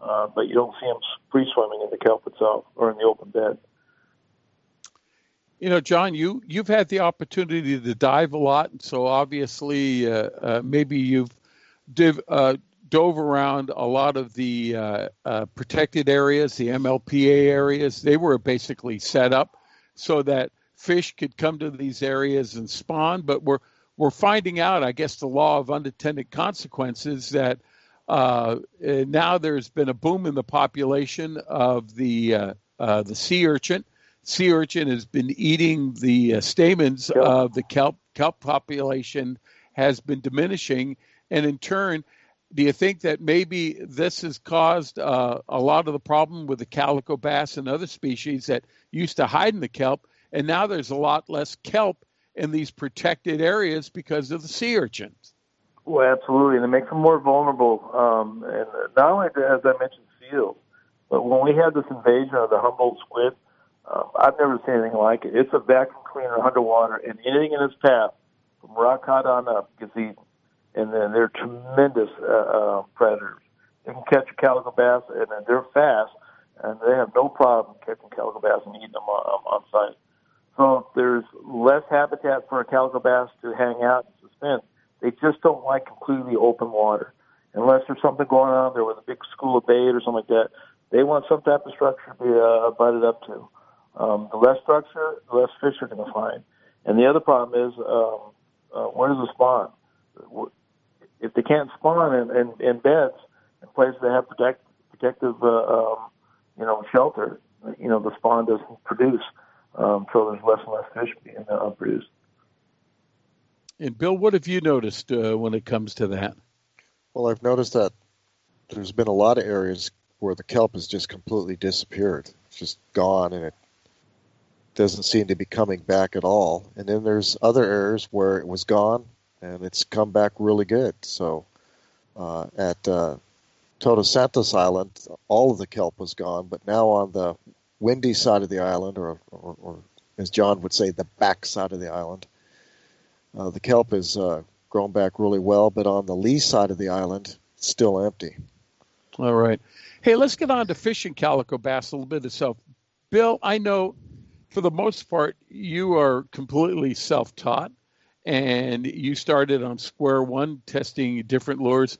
uh, but you don't see them free swimming in the kelp itself or in the open bed. You know, John, you you've had the opportunity to dive a lot, so obviously, uh, uh, maybe you've div, uh, dove around a lot of the uh, uh, protected areas, the MLPA areas. They were basically set up so that fish could come to these areas and spawn. But we're we're finding out, I guess, the law of unintended consequences that uh, now there's been a boom in the population of the uh, uh, the sea urchin. Sea urchin has been eating the uh, stamens of the kelp. Kelp population has been diminishing, and in turn, do you think that maybe this has caused uh, a lot of the problem with the calico bass and other species that used to hide in the kelp, and now there's a lot less kelp in these protected areas because of the sea urchins? Well, absolutely, and it makes them more vulnerable. Um, and not only as I mentioned, seals, but when we had this invasion of the Humboldt squid, um, I've never seen anything like it. It's a vacuum cleaner underwater, and anything in its path, from rock cod on up, gets eaten and then they're tremendous uh, uh, predators. They can catch a calico bass, and then they're fast, and they have no problem catching calico bass and eating them on, on site. So there's less habitat for a calico bass to hang out and suspend. They just don't like completely open water. Unless there's something going on there with a big school of bait or something like that, they want some type of structure to be uh, butted up to. Um, the less structure, the less fish you're going to find. And the other problem is, um, uh, where does it spawn? If they can't spawn in, in, in beds, in places that have protect, protective, uh, um, you know, shelter, you know, the spawn doesn't produce. Um, so there's less and less fish being uh, produced. And Bill, what have you noticed uh, when it comes to that? Well, I've noticed that there's been a lot of areas where the kelp has just completely disappeared. It's just gone, and it doesn't seem to be coming back at all. And then there's other areas where it was gone, and it's come back really good. So uh, at uh, Santos Island, all of the kelp was gone, but now on the windy side of the island, or, or, or as John would say, the back side of the island, uh, the kelp has uh, grown back really well, but on the lee side of the island, it's still empty. All right. Hey, let's get on to fishing calico bass a little bit itself. Bill, I know for the most part you are completely self-taught, and you started on square one testing different lures.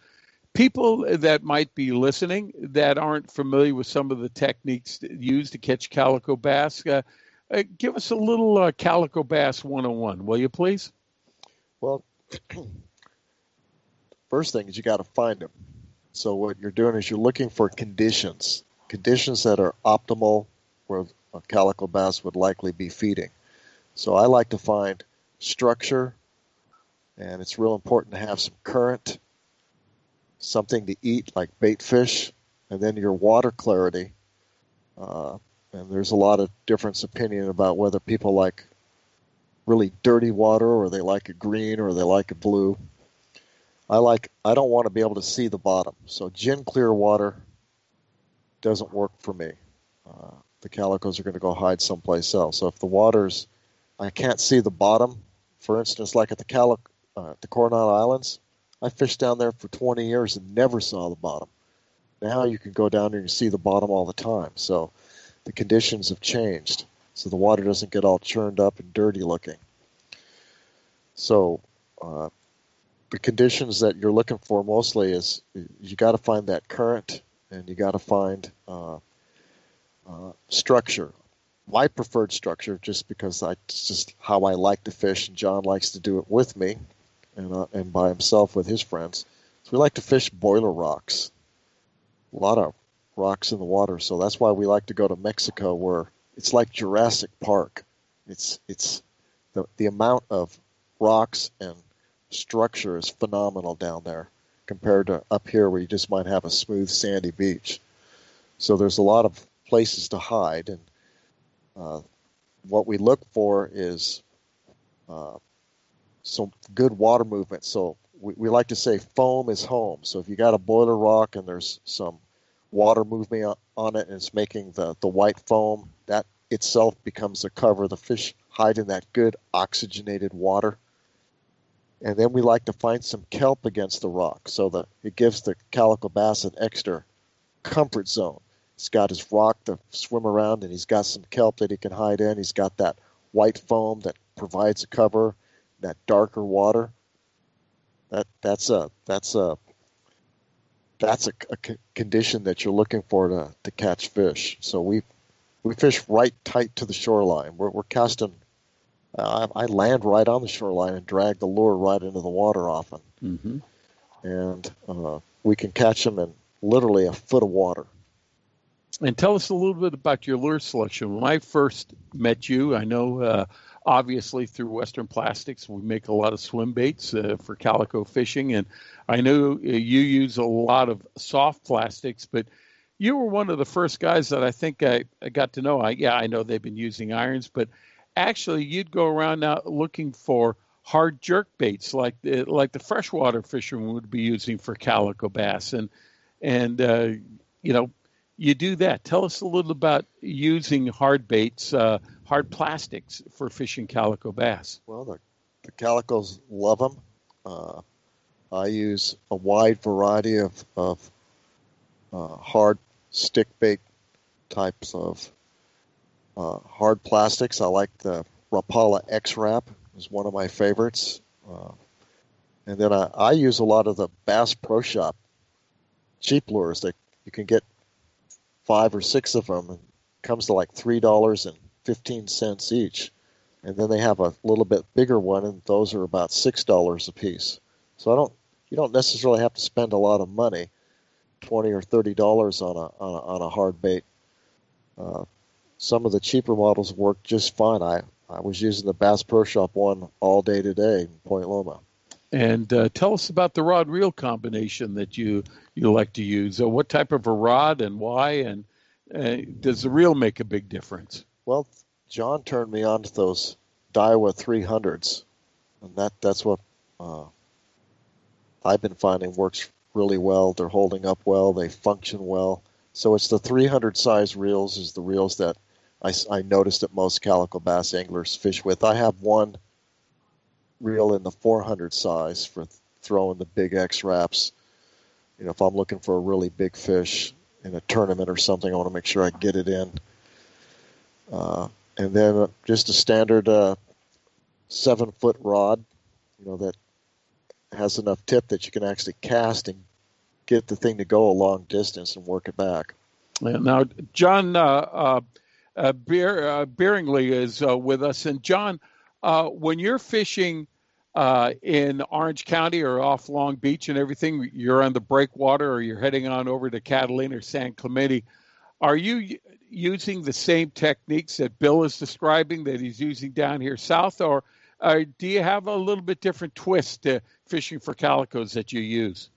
People that might be listening that aren't familiar with some of the techniques used to catch calico bass, uh, uh, give us a little uh, calico bass 101, will you please? Well, first thing is you got to find them. So what you're doing is you're looking for conditions, conditions that are optimal where a calico bass would likely be feeding. So I like to find structure, and it's real important to have some current, something to eat like bait fish, and then your water clarity. Uh, and there's a lot of difference opinion about whether people like really dirty water or they like it green or they like it blue. I like I don't want to be able to see the bottom. So gin clear water doesn't work for me. Uh, the calicos are going to go hide someplace else. So if the water's I can't see the bottom, for instance, like at the Calic uh, the Coronado Islands, I fished down there for 20 years and never saw the bottom. Now you can go down there and see the bottom all the time. So the conditions have changed so the water doesn't get all churned up and dirty looking. So uh, the conditions that you're looking for mostly is you got to find that current and you got to find uh, uh, structure. My preferred structure, just because I, it's just how I like to fish, and John likes to do it with me, and uh, and by himself with his friends. So we like to fish boiler rocks. A lot of rocks in the water, so that's why we like to go to Mexico, where it's like Jurassic Park. It's it's the the amount of rocks and structure is phenomenal down there compared to up here where you just might have a smooth sandy beach. So there's a lot of places to hide, and uh, what we look for is uh, some good water movement. So we, we like to say foam is home. So if you got a boiler rock and there's some water movement on it and it's making the, the white foam, that itself becomes the cover. The fish hide in that good oxygenated water. And then we like to find some kelp against the rock so that it gives the calico bass an extra comfort zone. He's got his rock to swim around and he's got some kelp that he can hide in. He's got that white foam that provides a cover, that darker water. That that's a that's a that's a, a condition that you're looking for to, to catch fish. So we we fish right tight to the shoreline. We're, we're casting. Uh, I land right on the shoreline and drag the lure right into the water often, mm-hmm. and uh, we can catch them in literally a foot of water. And tell us a little bit about your lure selection. When I first met you, I know uh, obviously through Western Plastics, we make a lot of swim baits uh, for calico fishing, and I know uh, you use a lot of soft plastics, but you were one of the first guys that I think I, I got to know. I, yeah, I know they've been using irons, but actually, you'd go around now looking for hard jerk baits like the, like the freshwater fishermen would be using for calico bass, and and uh, you know, you do that. Tell us a little about using hard baits, uh, hard plastics for fishing calico bass. Well, the, the calicos love them. Uh, I use a wide variety of, of uh, hard stick bait types of uh, hard plastics. I like the Rapala X-Rap is one of my favorites. Uh, and then I, I, use a lot of the Bass Pro Shop cheap lures that you can get five or six of them, and comes to like three dollars and fifteen cents each. And then they have a little bit bigger one, and those are about six dollars a piece. So I don't, you don't necessarily have to spend a lot of money, twenty or thirty dollars on a on a, on a hard bait. Uh, some of the cheaper models work just fine. I I was using the Bass Pro Shop one all day today in Point Loma. And uh, tell us about the rod reel combination that you you like to use. Uh, what type of a rod and why? And uh, does the reel make a big difference? Well, John turned me on to those Daiwa 300s, and that that's what uh, I've been finding works really well. They're holding up well. They function well. So it's the 300 size reels is the reels that I, I noticed that most calico bass anglers fish with. I have one reel in the 400 size for throwing the big X-Raps. You know, if I'm looking for a really big fish in a tournament or something, I want to make sure I get it in. Uh, and then just a standard uh, seven foot rod, you know, that has enough tip that you can actually cast and get the thing to go a long distance and work it back. Now, John uh, uh, uh, Beer, uh, is uh, with us, and John, uh, when you're fishing uh, in Orange County or off Long Beach and everything, you're on the breakwater or you're heading on over to Catalina or San Clemente. Are you using the same techniques that Bill is describing that he's using down here south, or uh, do you have a little bit different twist to fishing for calicos that you use?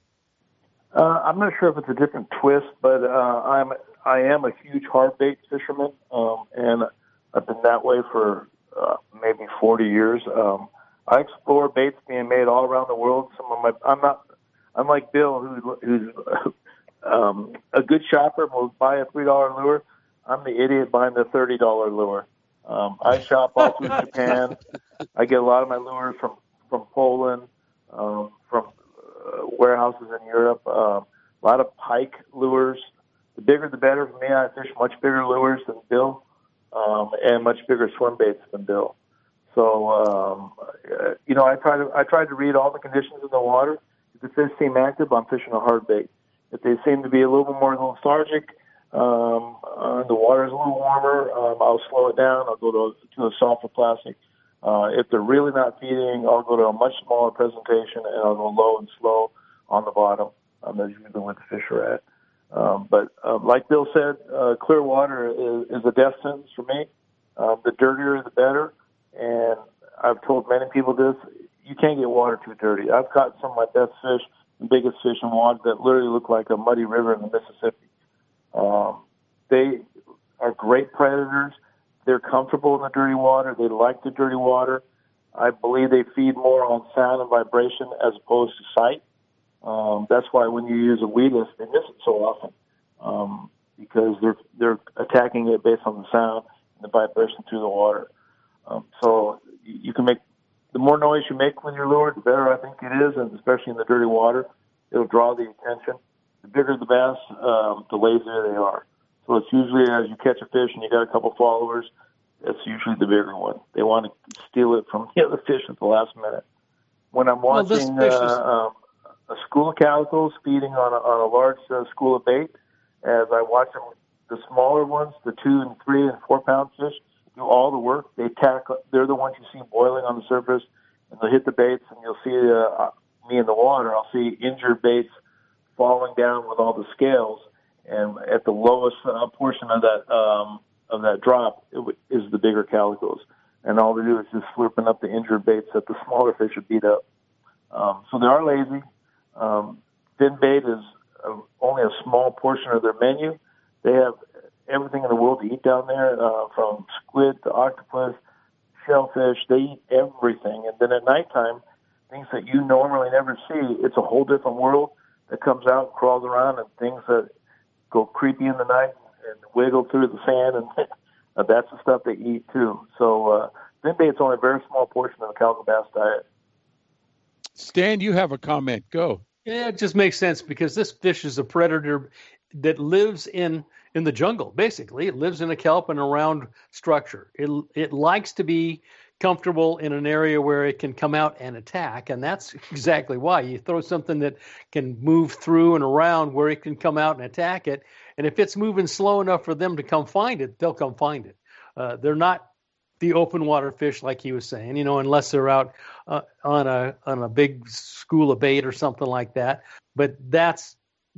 Uh, I'm not sure if it's a different twist, but uh, I'm I am a huge hard bait fisherman, um, and I've been that way for uh, maybe 40 years. Um, I explore baits being made all around the world. Some of my I'm not unlike Bill, who, who's um, a good shopper will buy a three dollar lure. I'm the idiot buying the thirty dollar lure. Um, I shop all through Japan. I get a lot of my lures from from Poland, um, from uh, warehouses in Europe. Um, a lot of pike lures. The bigger the better for me. I fish much bigger lures than Bill, um, and much bigger swim baits than Bill. So um, uh, you know, I try to I try to read all the conditions in the water. If the fish seem active, I'm fishing a hard bait. If they seem to be a little bit more lethargic, um, uh, the water is a little warmer, um, I'll slow it down. I'll go to, to a softer plastic. Uh, if they're really not feeding, I'll go to a much smaller presentation and I'll go low and slow on the bottom. Um, that's usually where the fish are at. Um, but uh, like Bill said, uh, clear water is, is a death sentence for me. Um, the dirtier, the better. And I've told many people this: you can't get water too dirty. I've caught some of my best fish biggest fish in water that literally look like a muddy river in the Mississippi. Um, they are great predators. They're comfortable in the dirty water. They like the dirty water. I believe they feed more on sound and vibration as opposed to sight. Um, that's why when you use a weedless, they miss it so often um, because they're they're attacking it based on the sound and the vibration through the water. Um, so you can make the more noise you make with your lure, the better I think it is, and especially in the dirty water, it'll draw the attention. The bigger the bass, um, the lazier they are. So it's usually as you catch a fish and you got a couple followers, that's usually the bigger one. They want to steal it from the other fish at the last minute. When I'm watching well, uh, um, a school of calicos feeding on a, on a large uh, school of bait, as I watch them, the smaller ones, the two and three and four pound fish, do all the work. They attack. They're the ones you see boiling on the surface, and they'll hit the baits, and you'll see uh, me in the water. I'll see injured baits falling down with all the scales, and at the lowest uh, portion of that um, of that drop w- is the bigger calicos, and all they do is just slurping up the injured baits that the smaller fish are beat up. Um, so they are lazy. Um, fin bait is uh, only a small portion of their menu. They have everything in the world to eat down there, uh, from squid to octopus, shellfish. They eat everything. And then at nighttime, things that you normally never see, it's a whole different world that comes out and crawls around, and things that go creepy in the night and wiggle through the sand, and uh, that's the stuff they eat too. So uh, fin bait's only a very small portion of the calico bass diet. Stan, you have a comment. Go. Yeah, it just makes sense because this fish is a predator that lives in in the jungle. Basically, it lives in a kelp and around structure. It it likes to be comfortable in an area where it can come out and attack. And that's exactly why you throw something that can move through and around where it can come out and attack it. And if it's moving slow enough for them to come find it, they'll come find it. Uh, they're not the open water fish like he was saying, you know, unless they're out uh, on a on a big school of bait or something like that. But that's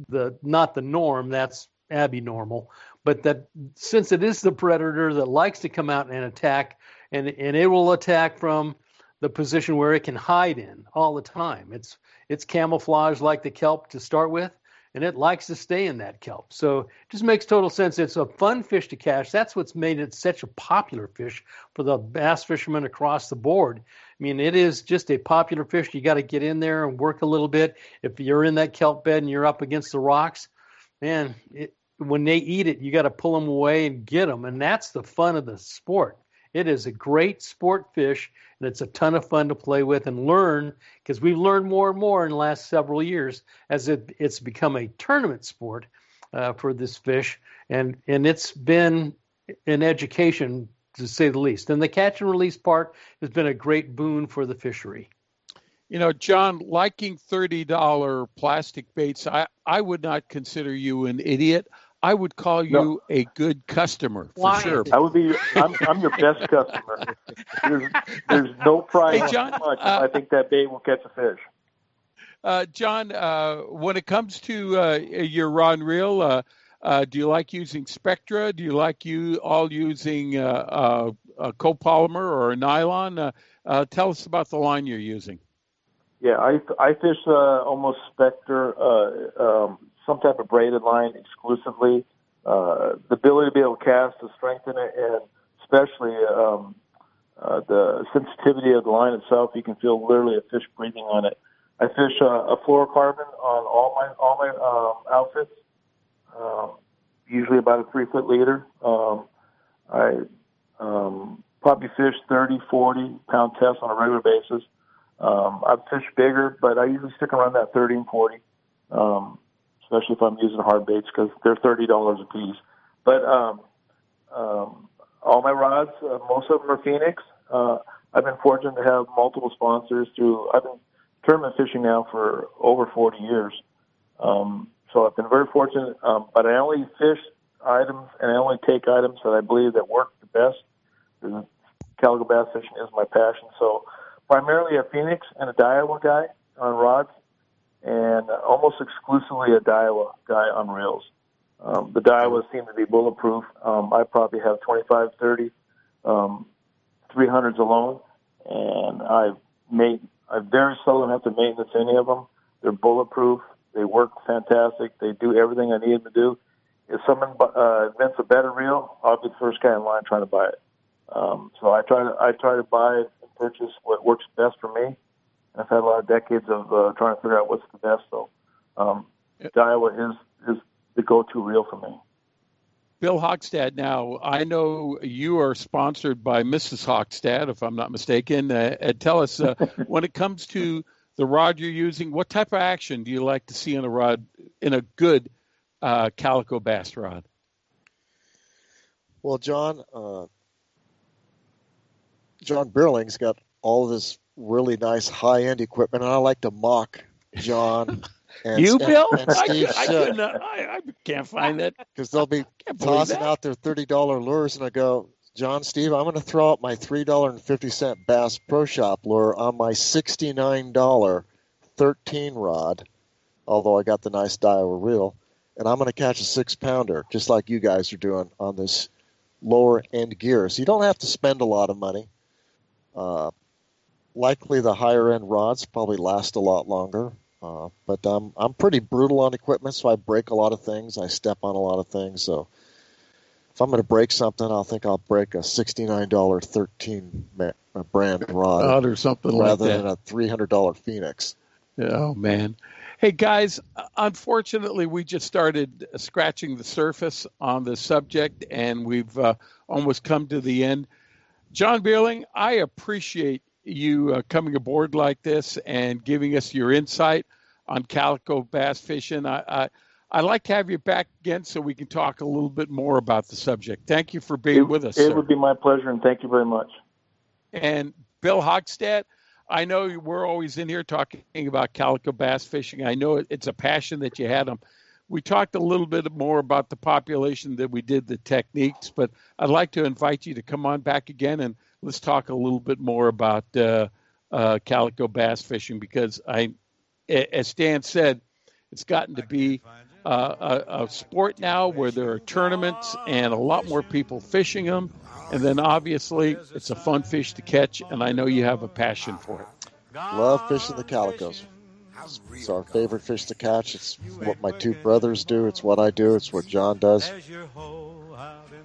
the not the norm. That's abnormal. But that since it is the predator that likes to come out and attack, and and it will attack from the position where it can hide in all the time. It's it's camouflage like the kelp to start with, and it likes to stay in that kelp. So it just makes total sense. It's a fun fish to catch. That's what's made it such a popular fish for the bass fishermen across the board. I mean, it is just a popular fish. You got to get in there and work a little bit. If you're in that kelp bed and you're up against the rocks, man, it, when they eat it, you got to pull them away and get them, and that's the fun of the sport. It is a great sport fish, and it's a ton of fun to play with and learn because we've learned more and more in the last several years as it, it's become a tournament sport uh, for this fish, and and it's been an education to say the least. And the catch and release part has been a great boon for the fishery. You know, John, liking $30 plastic baits, I, I would not consider you an idiot. I would call you no. a good customer for Why? sure. I would be. I'm, I'm your best customer. There's, there's no price. Hey, John, much. Uh, I think that bait will catch a fish. Uh, John, uh, when it comes to uh, your rod and reel, uh, uh, do you like using Spectra? Do you like you all using a copolymer or a nylon? tell us about the line you're using. Yeah, I I fish almost Spectra. Um, some type of braided line exclusively. Uh, the ability to be able to cast to strengthen it, and especially um, uh, the sensitivity of the line itself. You can feel literally a fish breathing on it. I fish uh, a fluorocarbon on all my all my um, outfits, um, usually about a three foot leader. Um, I um, probably fish 30, 40 pound tests on a regular basis. Um, I've fished bigger, but I usually stick around that 30 and 40. Um, especially if I'm using hard baits because they're thirty dollars a piece. But um, um, all my rods, uh, most of them are Phenix. Uh, I've been fortunate to have multiple sponsors through. I've been tournament fishing now for over 40 years, um, so I've been very fortunate. Um, but I only fish items and I only take items that I believe that work the best. And calico bass fishing is my passion, so primarily a Phenix and a Daiwa guy on rods and almost exclusively a Daiwa guy on reels. Um, the Daiwas seem to be bulletproof. Um, I probably have 25, 30, um, 300s alone, and I've made, I very seldom have to maintenance any of them. They're bulletproof. They work fantastic. They do everything I need them to do. If someone uh, invents a better reel, I'll be the first guy in line trying to buy it. Um, so I try to I try to buy and purchase what works best for me I've had a lot of decades of uh, trying to figure out what's the best. So, um, Daiwa is is the go-to reel for me. Bill Hockstad. Now, I know you are sponsored by Mrs. Hockstad, if I'm not mistaken. Uh, tell us, uh, when it comes to the rod you're using, what type of action do you like to see in a rod, in a good uh, calico bass rod? Well, John, uh, John Beerling's got all this really nice high end equipment, and I like to mock John. And, you, Bill? And, and Steve I, I, I, I, can't find that because they'll be tossing out their thirty dollar lures, and I go, John, Steve, I'm going to throw out my three dollar and fifty cent Bass Pro Shop lure on my sixty nine dollar thirteen rod, although I got the nice Daiwa reel, and I'm going to catch a six pounder just like you guys are doing on this lower end gear. So you don't have to spend a lot of money. Uh, likely the higher end rods probably last a lot longer. Uh, but um, I'm pretty brutal on equipment, so I break a lot of things. I step on a lot of things. So if I'm going to break something, I'll think I'll break a $69 13 brand rod or something rather like than a $300 Phenix. Oh man. Hey guys, unfortunately, we just started scratching the surface on the subject, and we've uh, almost come to the end. John Beerling, I appreciate you uh, coming aboard like this and giving us your insight on calico bass fishing. I, I I'd like to have you back again so we can talk a little bit more about the subject. Thank you for being it, with us. It sir. would be my pleasure, and thank you very much. And Bill Hogstad, I know we're always in here talking about calico bass fishing. I know it's a passion that you had them. We talked a little bit more about the population than we did the techniques, but I'd like to invite you to come on back again and let's talk a little bit more about uh, uh, calico bass fishing because I, as Stan said, it's gotten to be uh, a, a, sport now where there are tournaments and a lot more people fishing them. And then obviously, it's a fun fish to catch, and I know you have a passion for it. Love fishing the calicos. It's our favorite fish to catch. It's what my two brothers do. It's what I do. It's what John does.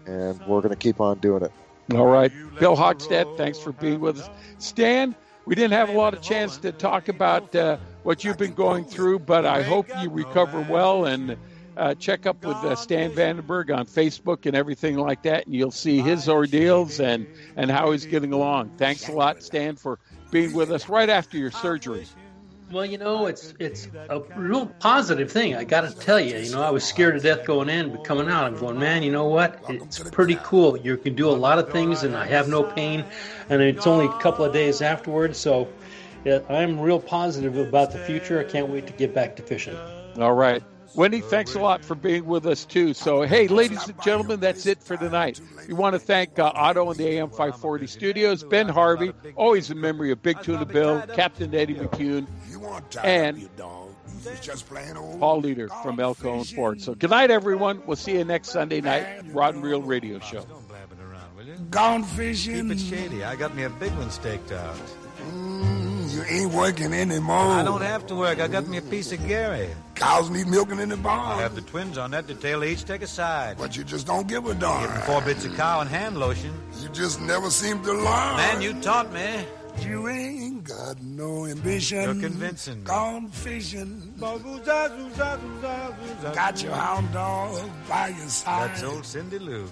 And we're going to keep on doing it. All right. Bill Hogstad, thanks for being with us. Stan, we didn't have a lot of chance to talk about uh, what you've been going through, but I hope you recover well and uh, check up with uh, Stan Vandenberg on Facebook and everything like that, and you'll see his ordeals and, and how he's getting along. Thanks a lot, Stan, for being with us right after your surgery. Well, you know, it's it's a real positive thing. I got to tell you, you know, I was scared to death going in, but coming out, I'm going, man, you know what? It's pretty cool. You can do a lot of things, and I have no pain, and it's only a couple of days afterwards. So, yeah, I'm real positive about the future. I can't wait to get back to fishing. All right. Wendy, thanks a lot for being with us too. So, hey, ladies and gentlemen, that's it for tonight. We want to thank uh, Otto and the AM 540 studios, Ben Harvey, always in memory of Big Tuna Bill, Captain Eddie McCune, and Paul Leader from El Cajon Ford. So, good night, everyone. We'll see you next Sunday night, Rod and Reel Radio Show. Gone fishing. Keep it shady. I got me a big one staked out. Mm, you ain't working anymore. I don't have to work. I got me a piece of Gary. Cows need milking in the barn. I have the twins on that detail. They each take a side. But you just don't give a darn. Give four bits of cow and hand lotion. You just never seem to learn. Man, you taught me. You ain't got no ambition. You're convincing me. Gone fishing. Got your hound dog by your side. That's old Cindy Lou.